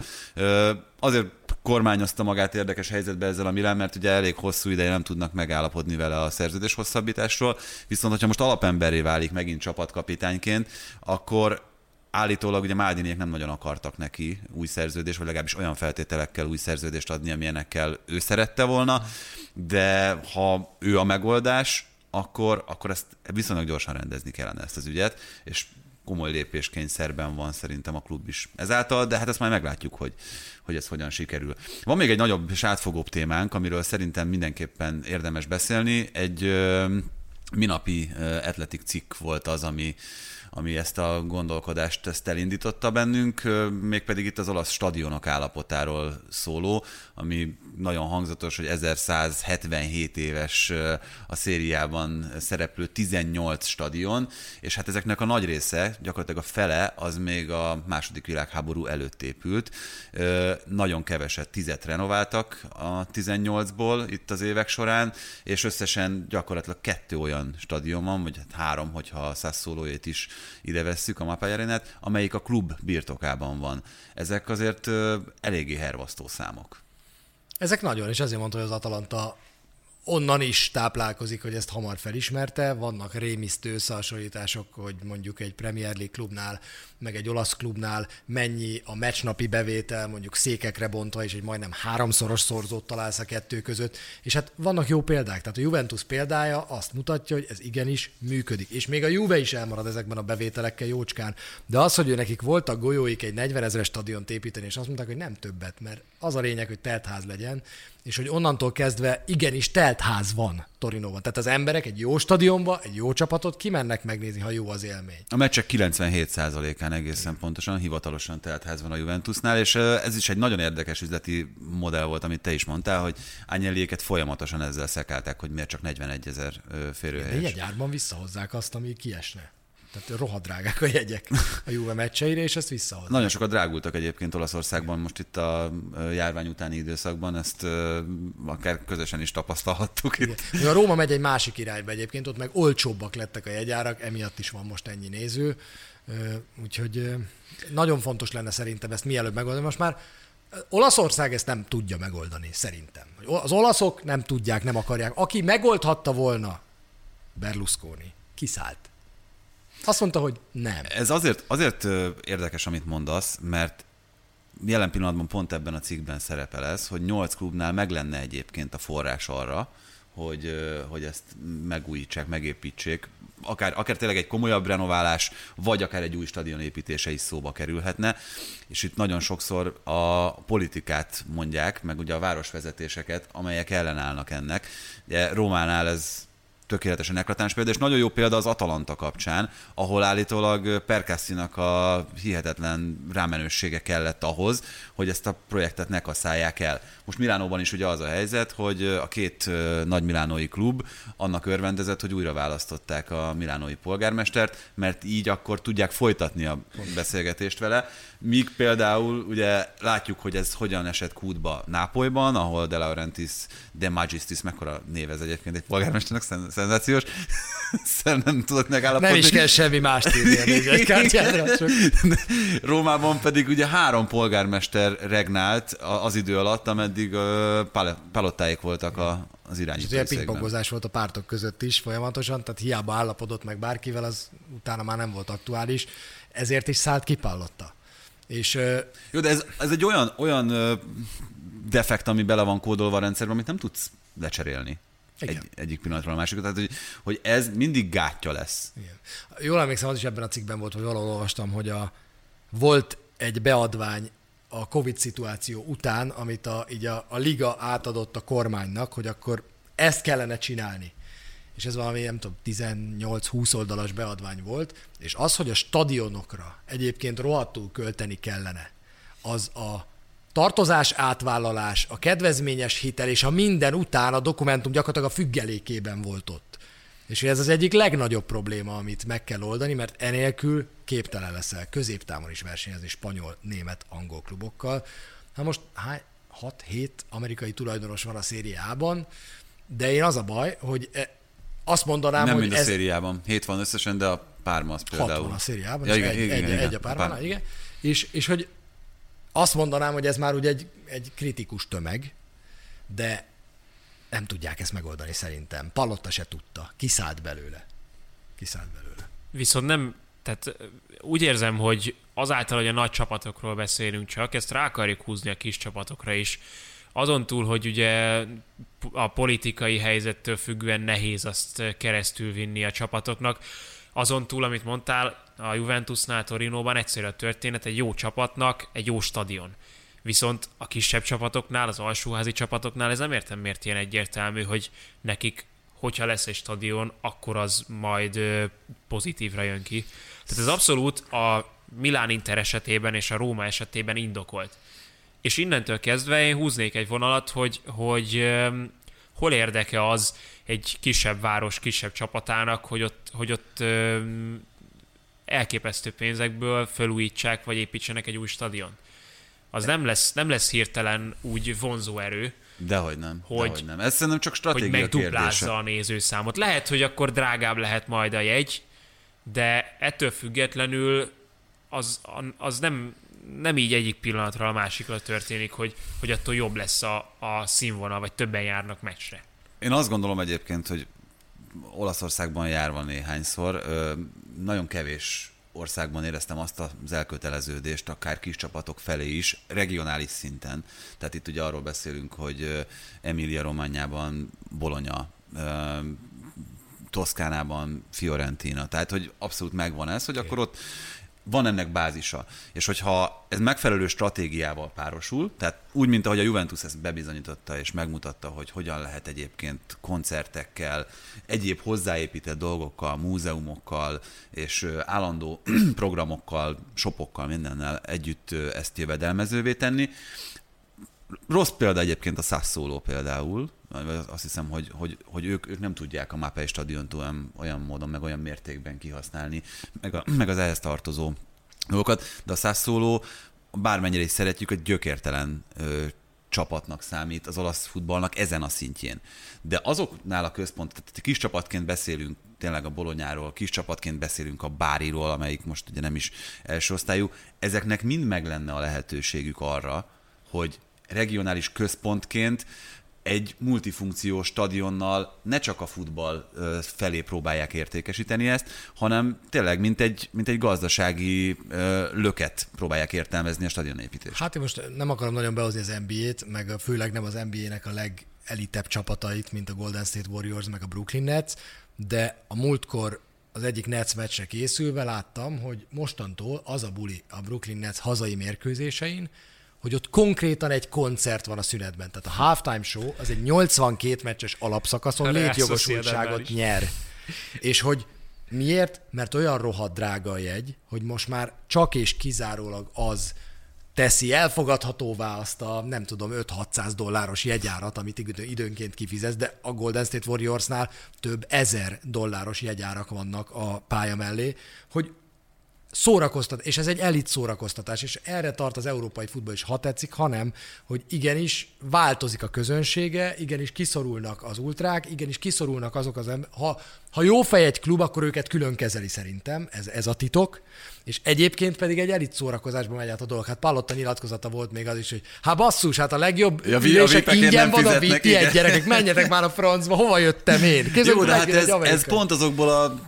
Speaker 3: Azért kormányozta magát érdekes helyzetbe ezzel a Milán, mert ugye elég hosszú ideje nem tudnak megállapodni vele a szerződés hosszabbításról, viszont hogyha most alapemberré válik megint csapatkapitányként, akkor állítólag ugye Mádiniek nem nagyon akartak neki új szerződést, vagy legalábbis olyan feltételekkel új szerződést adni, amilyenekkel ő szerette volna, de ha ő a megoldás, akkor, akkor ezt viszonylag gyorsan rendezni kellene ezt az ügyet, és komoly lépéskényszerben van szerintem a klub is ezáltal, de hát ezt majd meglátjuk, hogy, hogy ez hogyan sikerül. Van még egy nagyobb és átfogóbb témánk, amiről szerintem mindenképpen érdemes beszélni. Egy ö, minapi ö, atletik cikk volt az, ami, ami ezt a gondolkodást ezt elindította bennünk, mégpedig itt az olasz stadionok állapotáról szóló, ami nagyon hangzatos, hogy 1177 éves a szériában szereplő 18 stadion, és hát ezeknek a nagy része, gyakorlatilag a fele, az még a második világháború előtt épült. Nagyon keveset, tizet renováltak a 18-ból itt az évek során, és összesen gyakorlatilag kettő olyan stadion van, vagy hát három, hogyha a Sassuolóét is ide vesszük, a Mapai Arenát, amelyik a klub birtokában van. Ezek azért eléggé hervasztó számok.
Speaker 5: Ezek nagyon, és ezért mondta, hogy az Atalanta onnan is táplálkozik, hogy ezt hamar felismerte. Vannak rémisztő összehasonlítások, hogy mondjuk egy Premier League klubnál, meg egy olasz klubnál mennyi a meccsnapi bevétel, mondjuk székekre bontva, és egy majdnem háromszoros szorzót találsz a kettő között. És hát vannak jó példák. Tehát a Juventus példája azt mutatja, hogy ez igenis működik. És még a Juve is elmarad ezekben a bevételekkel jócskán. De az, hogy ő nekik voltak golyóik egy 40 ezeres stadiont építeni, és azt mondták, hogy nem többet, mert az a lényeg, hogy teltház legyen, és hogy onnantól kezdve igenis teltház van Torinóban. Tehát az emberek egy jó stadionba, egy jó csapatot kimennek megnézni, ha jó az élmény.
Speaker 3: A meccsek 97%-án egészen pontosan hivatalosan teltház van a Juventusnál, és ez is egy nagyon érdekes üzleti modell volt, amit te is mondtál, hogy Ányeliéket folyamatosan ezzel szekálták, hogy miért csak 41 ezer
Speaker 5: De
Speaker 3: férőhelyes.
Speaker 5: jegyárban visszahozzák azt, ami kiesne. Tehát rohadrágák a jegyek a Juve meccseire, és ezt visszahozzák.
Speaker 3: Nagyon sokat drágultak egyébként Olaszországban most itt a járvány utáni időszakban, ezt akár közösen is tapasztalhattuk itt.
Speaker 5: Igen. A Róma megy egy másik irányba egyébként, ott meg olcsóbbak lettek a jegyárak, emiatt is van most ennyi néző. Úgyhogy nagyon fontos lenne szerintem ezt mielőbb megoldani. Most már Olaszország ezt nem tudja megoldani, szerintem. Az olaszok nem tudják, nem akarják. Aki megoldhatta volna, Berlusconi, kiszállt. Azt mondta, hogy nem.
Speaker 3: Ez azért, azért érdekes, amit mondasz, mert jelen pillanatban pont ebben a cikkben szerepel ez, hogy nyolc klubnál meg lenne egyébként a forrás arra, hogy, hogy ezt megújítsák, megépítsék. Akár, akár tényleg egy komolyabb renoválás, vagy akár egy új stadion építése is szóba kerülhetne. És itt nagyon sokszor a politikát mondják, meg ugye a városvezetéseket, amelyek ellenállnak ennek. Ugye Rómánál ez tökéletesen eklatáns példa, és nagyon jó példa az Atalanta kapcsán, ahol állítólag Perkassinak a hihetetlen rámenősége kellett ahhoz, hogy ezt a projektet ne kasszálják el. Most Milánóban is ugye az a helyzet, hogy a két nagy milánói klub annak örvendezett, hogy újra választották a milánói polgármestert, mert így akkor tudják folytatni a beszélgetést vele. Míg például ugye látjuk, hogy ez hogyan esett kútba Nápolyban, ahol De Laurentiis De Magistris, mekkora névez egyébként egy polgármesternek, szenzációs. nem tudok megállapodni.
Speaker 5: Nem is kell semmi mást írni a kártyára. Csak...
Speaker 3: Rómában pedig ugye három polgármester regnált az idő alatt, ameddig palottáik voltak a, az irányító.
Speaker 5: És pingpongozás volt a pártok között is folyamatosan, tehát hiába állapodott meg bárkivel, az utána már nem volt aktuális, ezért is szállt kipállotta. És,
Speaker 3: Jó, de ez, ez egy olyan, olyan defekt, ami bele van kódolva a rendszerben, amit nem tudsz lecserélni. Igen. Egy, egyik pillanatról a másikra. Tehát, hogy, hogy ez mindig gátja lesz.
Speaker 5: Igen. Jól emlékszem, az is ebben a cikkben volt, hogy valahol olvastam, hogy a, volt egy beadvány a Covid szituáció után, amit a, így a, a liga átadott a kormánynak, hogy akkor ezt kellene csinálni. És ez valami, nem tudom, 18-20 oldalas beadvány volt, és az, hogy a stadionokra egyébként rohadtul költeni kellene, az a tartozás átvállalás, a kedvezményes hitel és a minden után a dokumentum gyakorlatilag a függelékében volt ott. És ez az egyik legnagyobb probléma, amit meg kell oldani, mert enélkül képtelen leszel középtávon is versenyezni spanyol, német, angol klubokkal. Hát most 6-7 amerikai tulajdonos van a szériában, de én az a baj, hogy e, azt mondanám,
Speaker 3: Nem
Speaker 5: hogy
Speaker 3: mind
Speaker 5: ez...
Speaker 3: a szériában. Hét van összesen, de a párma az például.
Speaker 5: Hat van a szériában,
Speaker 3: ja,
Speaker 5: igen,
Speaker 3: egy, igen,
Speaker 5: egy,
Speaker 3: igen,
Speaker 5: egy a pármánál, igen. És, és hogy azt mondanám, hogy ez már ugye egy, egy kritikus tömeg, de nem tudják ezt megoldani szerintem. Palotta se tudta. Kiszállt belőle. Kiszállt belőle.
Speaker 2: Viszont nem, tehát úgy érzem, hogy azáltal, hogy a nagy csapatokról beszélünk csak, ezt rá akarjuk húzni a kis csapatokra is. Azon túl, hogy ugye a politikai helyzettől függően nehéz azt keresztül vinni a csapatoknak, azon túl, amit mondtál, a Juventusnál, Torinóban egyszerű a történet, egy jó csapatnak egy jó stadion. Viszont a kisebb csapatoknál, az alsóházi csapatoknál ez nem értem miért ilyen egyértelmű, hogy nekik, hogyha lesz egy stadion, akkor az majd pozitívra jön ki. Tehát ez abszolút a Milán Inter esetében és a Róma esetében indokolt. És innentől kezdve én húznék egy vonalat, hogy, hogy hol érdeke az egy kisebb város, kisebb csapatának, hogy ott, hogy ott elképesztő pénzekből felújítsák, vagy építsenek egy új stadion. Az nem lesz, nem lesz hirtelen úgy vonzó erő,
Speaker 3: Dehogy nem.
Speaker 2: Hogy,
Speaker 3: dehogy nem. Ez szerintem csak stratégia
Speaker 2: hogy megduplázza
Speaker 3: kérdése.
Speaker 2: a nézőszámot. Lehet, hogy akkor drágább lehet majd a jegy, de ettől függetlenül az, az nem, nem így egyik pillanatra a másikra történik, hogy, hogy attól jobb lesz a, a színvonal, vagy többen járnak meccsre.
Speaker 3: Én azt gondolom egyébként, hogy Olaszországban járva néhányszor, nagyon kevés országban éreztem azt az elköteleződést, akár kis csapatok felé is, regionális szinten. Tehát itt ugye arról beszélünk, hogy Emilia Rományában Bologna, Toszkánában Fiorentina. Tehát, hogy abszolút megvan ez, hogy okay. akkor ott van ennek bázisa. És hogyha ez megfelelő stratégiával párosul, tehát úgy, mint ahogy a Juventus ezt bebizonyította és megmutatta, hogy hogyan lehet egyébként koncertekkel, egyéb hozzáépített dolgokkal, múzeumokkal és állandó programokkal, sopokkal, mindennel együtt ezt jövedelmezővé tenni. Rossz példa egyébként a Sassuolo például, azt hiszem, hogy, hogy, hogy ők, ők nem tudják a Mapei stadiont olyan, olyan módon, meg olyan mértékben kihasználni, meg, a, meg az ehhez tartozó dolgokat, de a Sassuolo bármennyire is szeretjük, egy gyökértelen ö, csapatnak számít az olasz futballnak ezen a szintjén. De azoknál a központ, tehát kis csapatként beszélünk tényleg a Bolonyáról, kis csapatként beszélünk a Báriról, amelyik most ugye nem is első osztályú, ezeknek mind meg lenne a lehetőségük arra, hogy regionális központként egy multifunkciós stadionnal ne csak a futball felé próbálják értékesíteni ezt, hanem tényleg mint egy, mint egy gazdasági löket próbálják értelmezni a stadionépítést.
Speaker 5: Hát én most nem akarom nagyon behozni az NBA-t, meg főleg nem az NBA-nek a legelitebb csapatait, mint a Golden State Warriors, meg a Brooklyn Nets, de a múltkor az egyik Nets meccsre készülve láttam, hogy mostantól az a buli a Brooklyn Nets hazai mérkőzésein, hogy ott konkrétan egy koncert van a szünetben. Tehát a halftime show az egy 82 meccses alapszakaszon létjogosultságot nyer. És hogy miért? Mert olyan rohadt drága a jegy, hogy most már csak és kizárólag az teszi elfogadhatóvá azt a, nem tudom, 5-600 dolláros jegyárat, amit idő- időnként kifizetsz, de a Golden State Warriorsnál több ezer dolláros jegyárak vannak a pálya mellé, hogy szórakoztat, és ez egy elit szórakoztatás, és erre tart az európai futball is, ha tetszik, hanem, hogy igenis változik a közönsége, igenis kiszorulnak az ultrák, igenis kiszorulnak azok az emberek. Ha, ha jó fej egy klub, akkor őket külön kezeli szerintem, ez, ez a titok, és egyébként pedig egy elit szórakozásba megy át a dolog. Hát Pallotta nyilatkozata volt még az is, hogy hát basszus, hát a legjobb
Speaker 3: Ja,
Speaker 5: ülések ingyen van a VIP
Speaker 3: igen.
Speaker 5: gyerekek, menjetek már a francba, hova jöttem én? Képzeljük,
Speaker 3: Jó, de hát
Speaker 5: egy
Speaker 3: ez, ez pont azokból a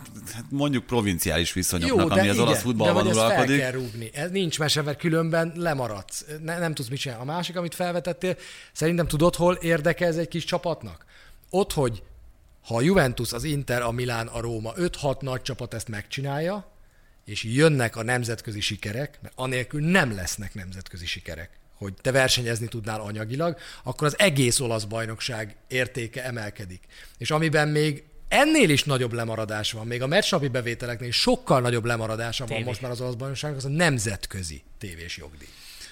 Speaker 3: mondjuk provinciális viszonyoknak, ami az
Speaker 5: igen,
Speaker 3: olasz
Speaker 5: de
Speaker 3: futballban
Speaker 5: hogy ezt fel
Speaker 3: uralkodik.
Speaker 5: kell rúgni. Ez nincs mese, mert különben lemaradsz. Ne, nem tudsz mit csinálni. A másik, amit felvetettél, szerintem tudod, hol érdeke ez egy kis csapatnak? Ott, hogy ha a Juventus, az Inter, a Milán, a Róma, 5-6 nagy csapat ezt megcsinálja, és jönnek a nemzetközi sikerek, mert anélkül nem lesznek nemzetközi sikerek, hogy te versenyezni tudnál anyagilag, akkor az egész olasz bajnokság értéke emelkedik. És amiben még ennél is nagyobb lemaradás van, még a meccsnapi bevételeknél sokkal nagyobb lemaradása van most már az olasz bajnokságnak, az a nemzetközi tévés jogdíj.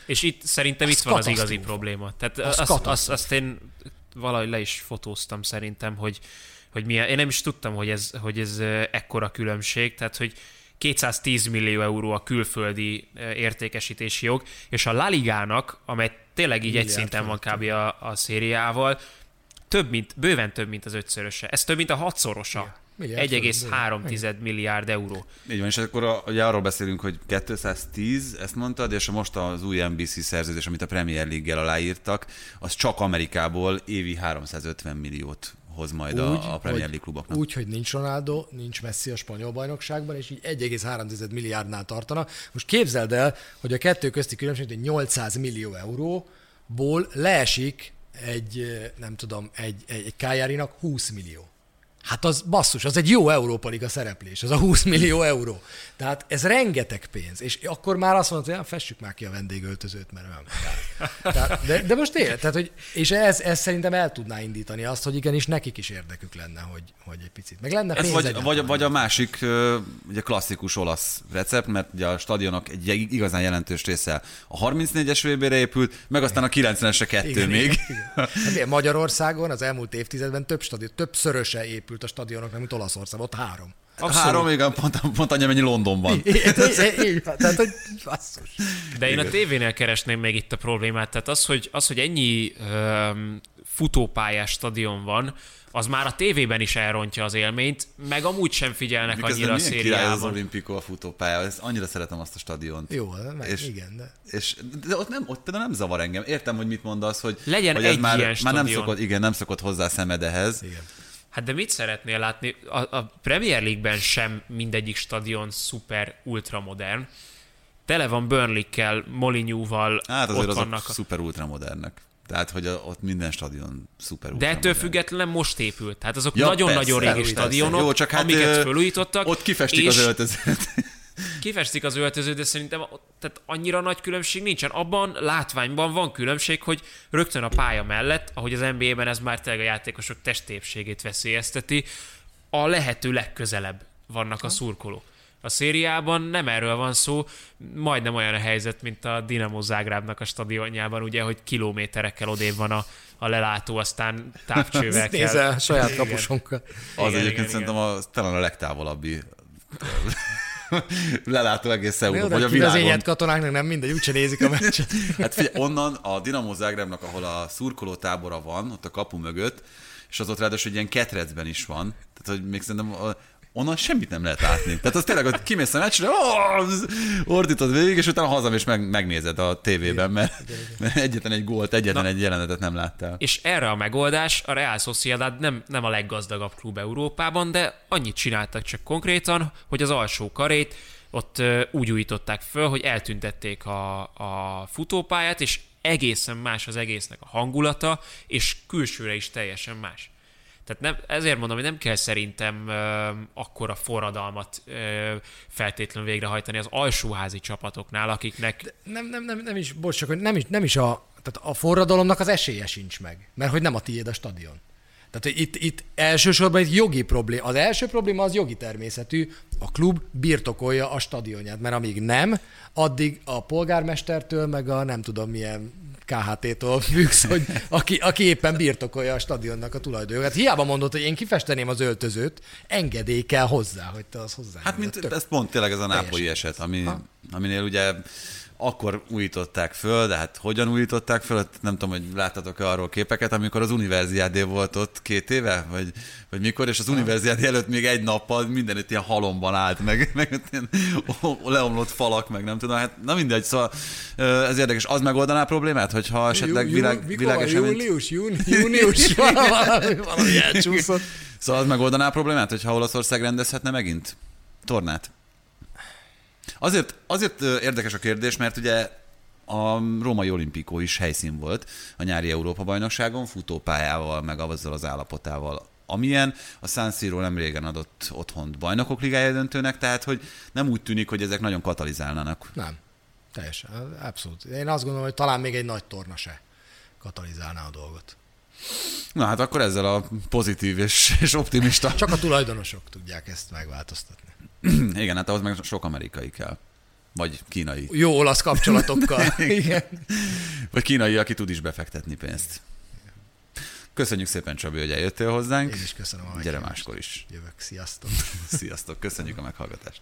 Speaker 2: És itt szerintem
Speaker 5: Az
Speaker 2: itt van az igazi probléma. Tehát
Speaker 5: Az
Speaker 2: azt, azt, azt én valahogy le is fotóztam szerintem, hogy, hogy milyen, én nem is tudtam, hogy ez, hogy ez ekkora különbség, tehát hogy 210 millió euró a külföldi értékesítési jog, és a La Ligának, amely tényleg így egy szinten van kb. a, a szériával, több mint, bőven több, mint az ötszöröse. Ez több, mint a hatszorosa.
Speaker 5: Fölött,
Speaker 2: 1,3 milliárd euró.
Speaker 3: Így van, és akkor a, ugye arról beszélünk, hogy 210, ezt mondtad, és most az új NBC szerződés, amit a Premier League-gel aláírtak, az csak Amerikából évi 350 milliót hoz majd a, a Premier League kluboknak.
Speaker 5: Úgy, hogy nincs Ronaldo, nincs Messi a spanyol bajnokságban, és így 1,3 milliárdnál tartana. Most képzeld el, hogy a kettő közti különbség, hogy 800 millió euróból leesik egy, nem tudom, egy, egy, egy Kájárinak 20 millió. Hát az basszus, az egy jó Európa Liga szereplés, az a 20 millió euró. Tehát ez rengeteg pénz, és akkor már azt mondod, hogy "Ja, fessük már ki a vendégöltözőt, mert olyan. Tehát, de, de most tényleg, tehát, hogy, és ez, ez szerintem el tudná indítani azt, hogy igenis nekik is érdekük lenne, hogy, hogy egy picit. Meg lenne
Speaker 3: Ez
Speaker 5: pénz
Speaker 3: vagy,
Speaker 5: egyáltalán.
Speaker 3: vagy, vagy a másik ugye klasszikus olasz recept, mert ugye a stadionok egy igazán jelentős része a 34-es VB-re épült, meg aztán a 90-esre kettő
Speaker 5: Igen,
Speaker 3: még.
Speaker 5: Igen, igen. Hát Magyarországon az elmúlt évtizedben több stadion, többszöröse épült a stadionoknak, mint Olaszországban, ott három.
Speaker 3: Abszolút. Három, igen, pont, pont annyi, mennyi Londonban.
Speaker 5: Így, van, tehát, hogy basszus.
Speaker 2: De én a tévénél keresném még itt a problémát. Tehát az, hogy, az, hogy ennyi um, futópályás stadion van, az már a tévében is elrontja az élményt, meg amúgy sem figyelnek
Speaker 3: Miközben
Speaker 2: annyira a
Speaker 3: király az
Speaker 2: szériában.
Speaker 3: Olimpico a futópálya, ezt annyira szeretem azt a stadiont.
Speaker 5: Jó, meg,
Speaker 3: És-
Speaker 5: igen, de...
Speaker 3: És, de ott, nem, ott például nem zavar engem. Értem, hogy mit mondasz, hogy,
Speaker 2: Legyen
Speaker 3: hogy ez
Speaker 2: egy
Speaker 3: már, már nem szokott, igen, nem szokott hozzá szemed ehhez.
Speaker 5: Igen.
Speaker 2: Hát de mit szeretnél látni? A, a Premier League-ben sem mindegyik stadion szuper ultramodern. Tele van Burnley-kel, Molineux-val,
Speaker 3: Hát azért
Speaker 2: ott
Speaker 3: azok
Speaker 2: vannak. A...
Speaker 3: szuper ultramodernek. Tehát, hogy a, ott minden stadion szuper
Speaker 2: De ettől
Speaker 3: ultramodern.
Speaker 2: függetlenül most épült. Tehát azok
Speaker 3: Ja,
Speaker 2: nagyon-nagyon
Speaker 3: persze,
Speaker 2: régi
Speaker 3: persze.
Speaker 2: stadionok,
Speaker 3: Jó, csak hát,
Speaker 2: amiket
Speaker 3: ö,
Speaker 2: felújítottak.
Speaker 3: Ott kifestik
Speaker 2: és
Speaker 3: az öltözőt.
Speaker 2: Kifestik az öltöző, de szerintem tehát annyira nagy különbség nincsen. Abban látványban van különbség, hogy rögtön a pálya mellett, ahogy az NBA-ben ez már tényleg a játékosok testépségét veszélyezteti, a lehető legközelebb vannak a szurkolók. A szériában nem erről van szó, majdnem olyan a helyzet, mint a Dinamo Zágrábnak a stadionjában, ugye, hogy kilométerekkel odébb van a, a lelátó, aztán távcsővel kell.
Speaker 5: Nézzel a saját
Speaker 2: Igen.
Speaker 5: kapusunkkal.
Speaker 3: Az
Speaker 2: Igen,
Speaker 3: egyébként
Speaker 2: igen,
Speaker 3: szerintem a, talán a legtávolabbi lelátó egész Európa, vagy a világon.
Speaker 5: kivezényelt katonáknak nem mindegy, úgyse nézik a meccset.
Speaker 3: Hát figyelj, onnan a Dinamo Zágrábnak, ahol a szurkoló tábora van, ott a kapu mögött, és az ott ráadásul egy ilyen ketrecben is van, tehát hogy még szerintem onnan semmit nem lehet látni. Tehát az tényleg, hogy kimész a meccsre, ordítod végig, és utána hazam és meg, megnézed a tévében, mert, mert egyetlen egy gólt, egyetlen Na, egy jelenetet nem láttál.
Speaker 2: És erre a megoldás a Real Sociedad nem, nem a leggazdagabb klub Európában, de annyit csináltak csak konkrétan, hogy az alsó karét ott úgy újították föl, hogy eltüntették a, a futópályát, és egészen más az egésznek a hangulata, és külsőre is teljesen más. Tehát nem, ezért mondom, hogy nem kell szerintem ö, akkora forradalmat ö, feltétlenül végrehajtani az alsóházi csapatoknál, akiknek... De
Speaker 5: nem, nem, nem, nem is, bocs, csak nem is, nem is a, tehát a forradalomnak az esélye sincs meg, mert hogy nem a tiéd a stadion. Tehát itt, itt elsősorban egy jogi probléma. Az első probléma az jogi természetű. A klub birtokolja a stadionját, mert amíg nem, addig a polgármestertől, meg a nem tudom milyen KHT-tól függsz, hogy aki, aki éppen birtokolja a stadionnak a tulajdonjogát. Hiába mondott, hogy én kifesteném az öltözőt, engedély kell hozzá, hogy te az hozzá.
Speaker 3: Hát mint tök, ez pont tényleg ez a nápolyi eset, ami, aminél ugye akkor újították föl, de hát hogyan újították föl, hát nem tudom, hogy láttatok-e arról képeket, amikor az Universiádé volt ott két éve, vagy, vagy mikor, és az Universiádé előtt még egy nappal minden itt ilyen halomban állt, meg, meg ilyen leomlott falak, meg nem tudom, hát na mindegy, szóval ez érdekes. Az megoldaná a problémát, hogyha esetleg világ, világeseményt...
Speaker 5: Július, júni, június, valami, valami elcsúszott.
Speaker 3: Szóval az megoldaná a problémát, hogyha Olaszország rendezhetne megint tornát? Azért, azért érdekes a kérdés, mert ugye a római olimpikó is helyszín volt a nyári Európa-bajnokságon, futópályával, meg azzal az állapotával, amilyen. A San Siro nem régen adott otthont bajnokok ligája döntőnek, tehát hogy nem úgy tűnik, hogy ezek nagyon katalizálnának.
Speaker 5: Nem, teljesen, abszolút. Én azt gondolom, hogy talán még egy nagy torna se katalizálná a dolgot.
Speaker 3: Na hát akkor ezzel a pozitív és, és optimista...
Speaker 5: Csak a tulajdonosok tudják ezt megváltoztatni.
Speaker 3: Igen, hát ahhoz meg sok amerikai kell. Vagy kínai.
Speaker 5: Jó olasz kapcsolatokkal. Igen.
Speaker 3: Vagy kínai, aki tud is befektetni pénzt. Köszönjük szépen, Csabi, hogy eljöttél hozzánk.
Speaker 5: Én is köszönöm a
Speaker 3: Gyere máskor is.
Speaker 5: Jövök. Sziasztok.
Speaker 3: Sziasztok. Köszönjük a meghallgatást.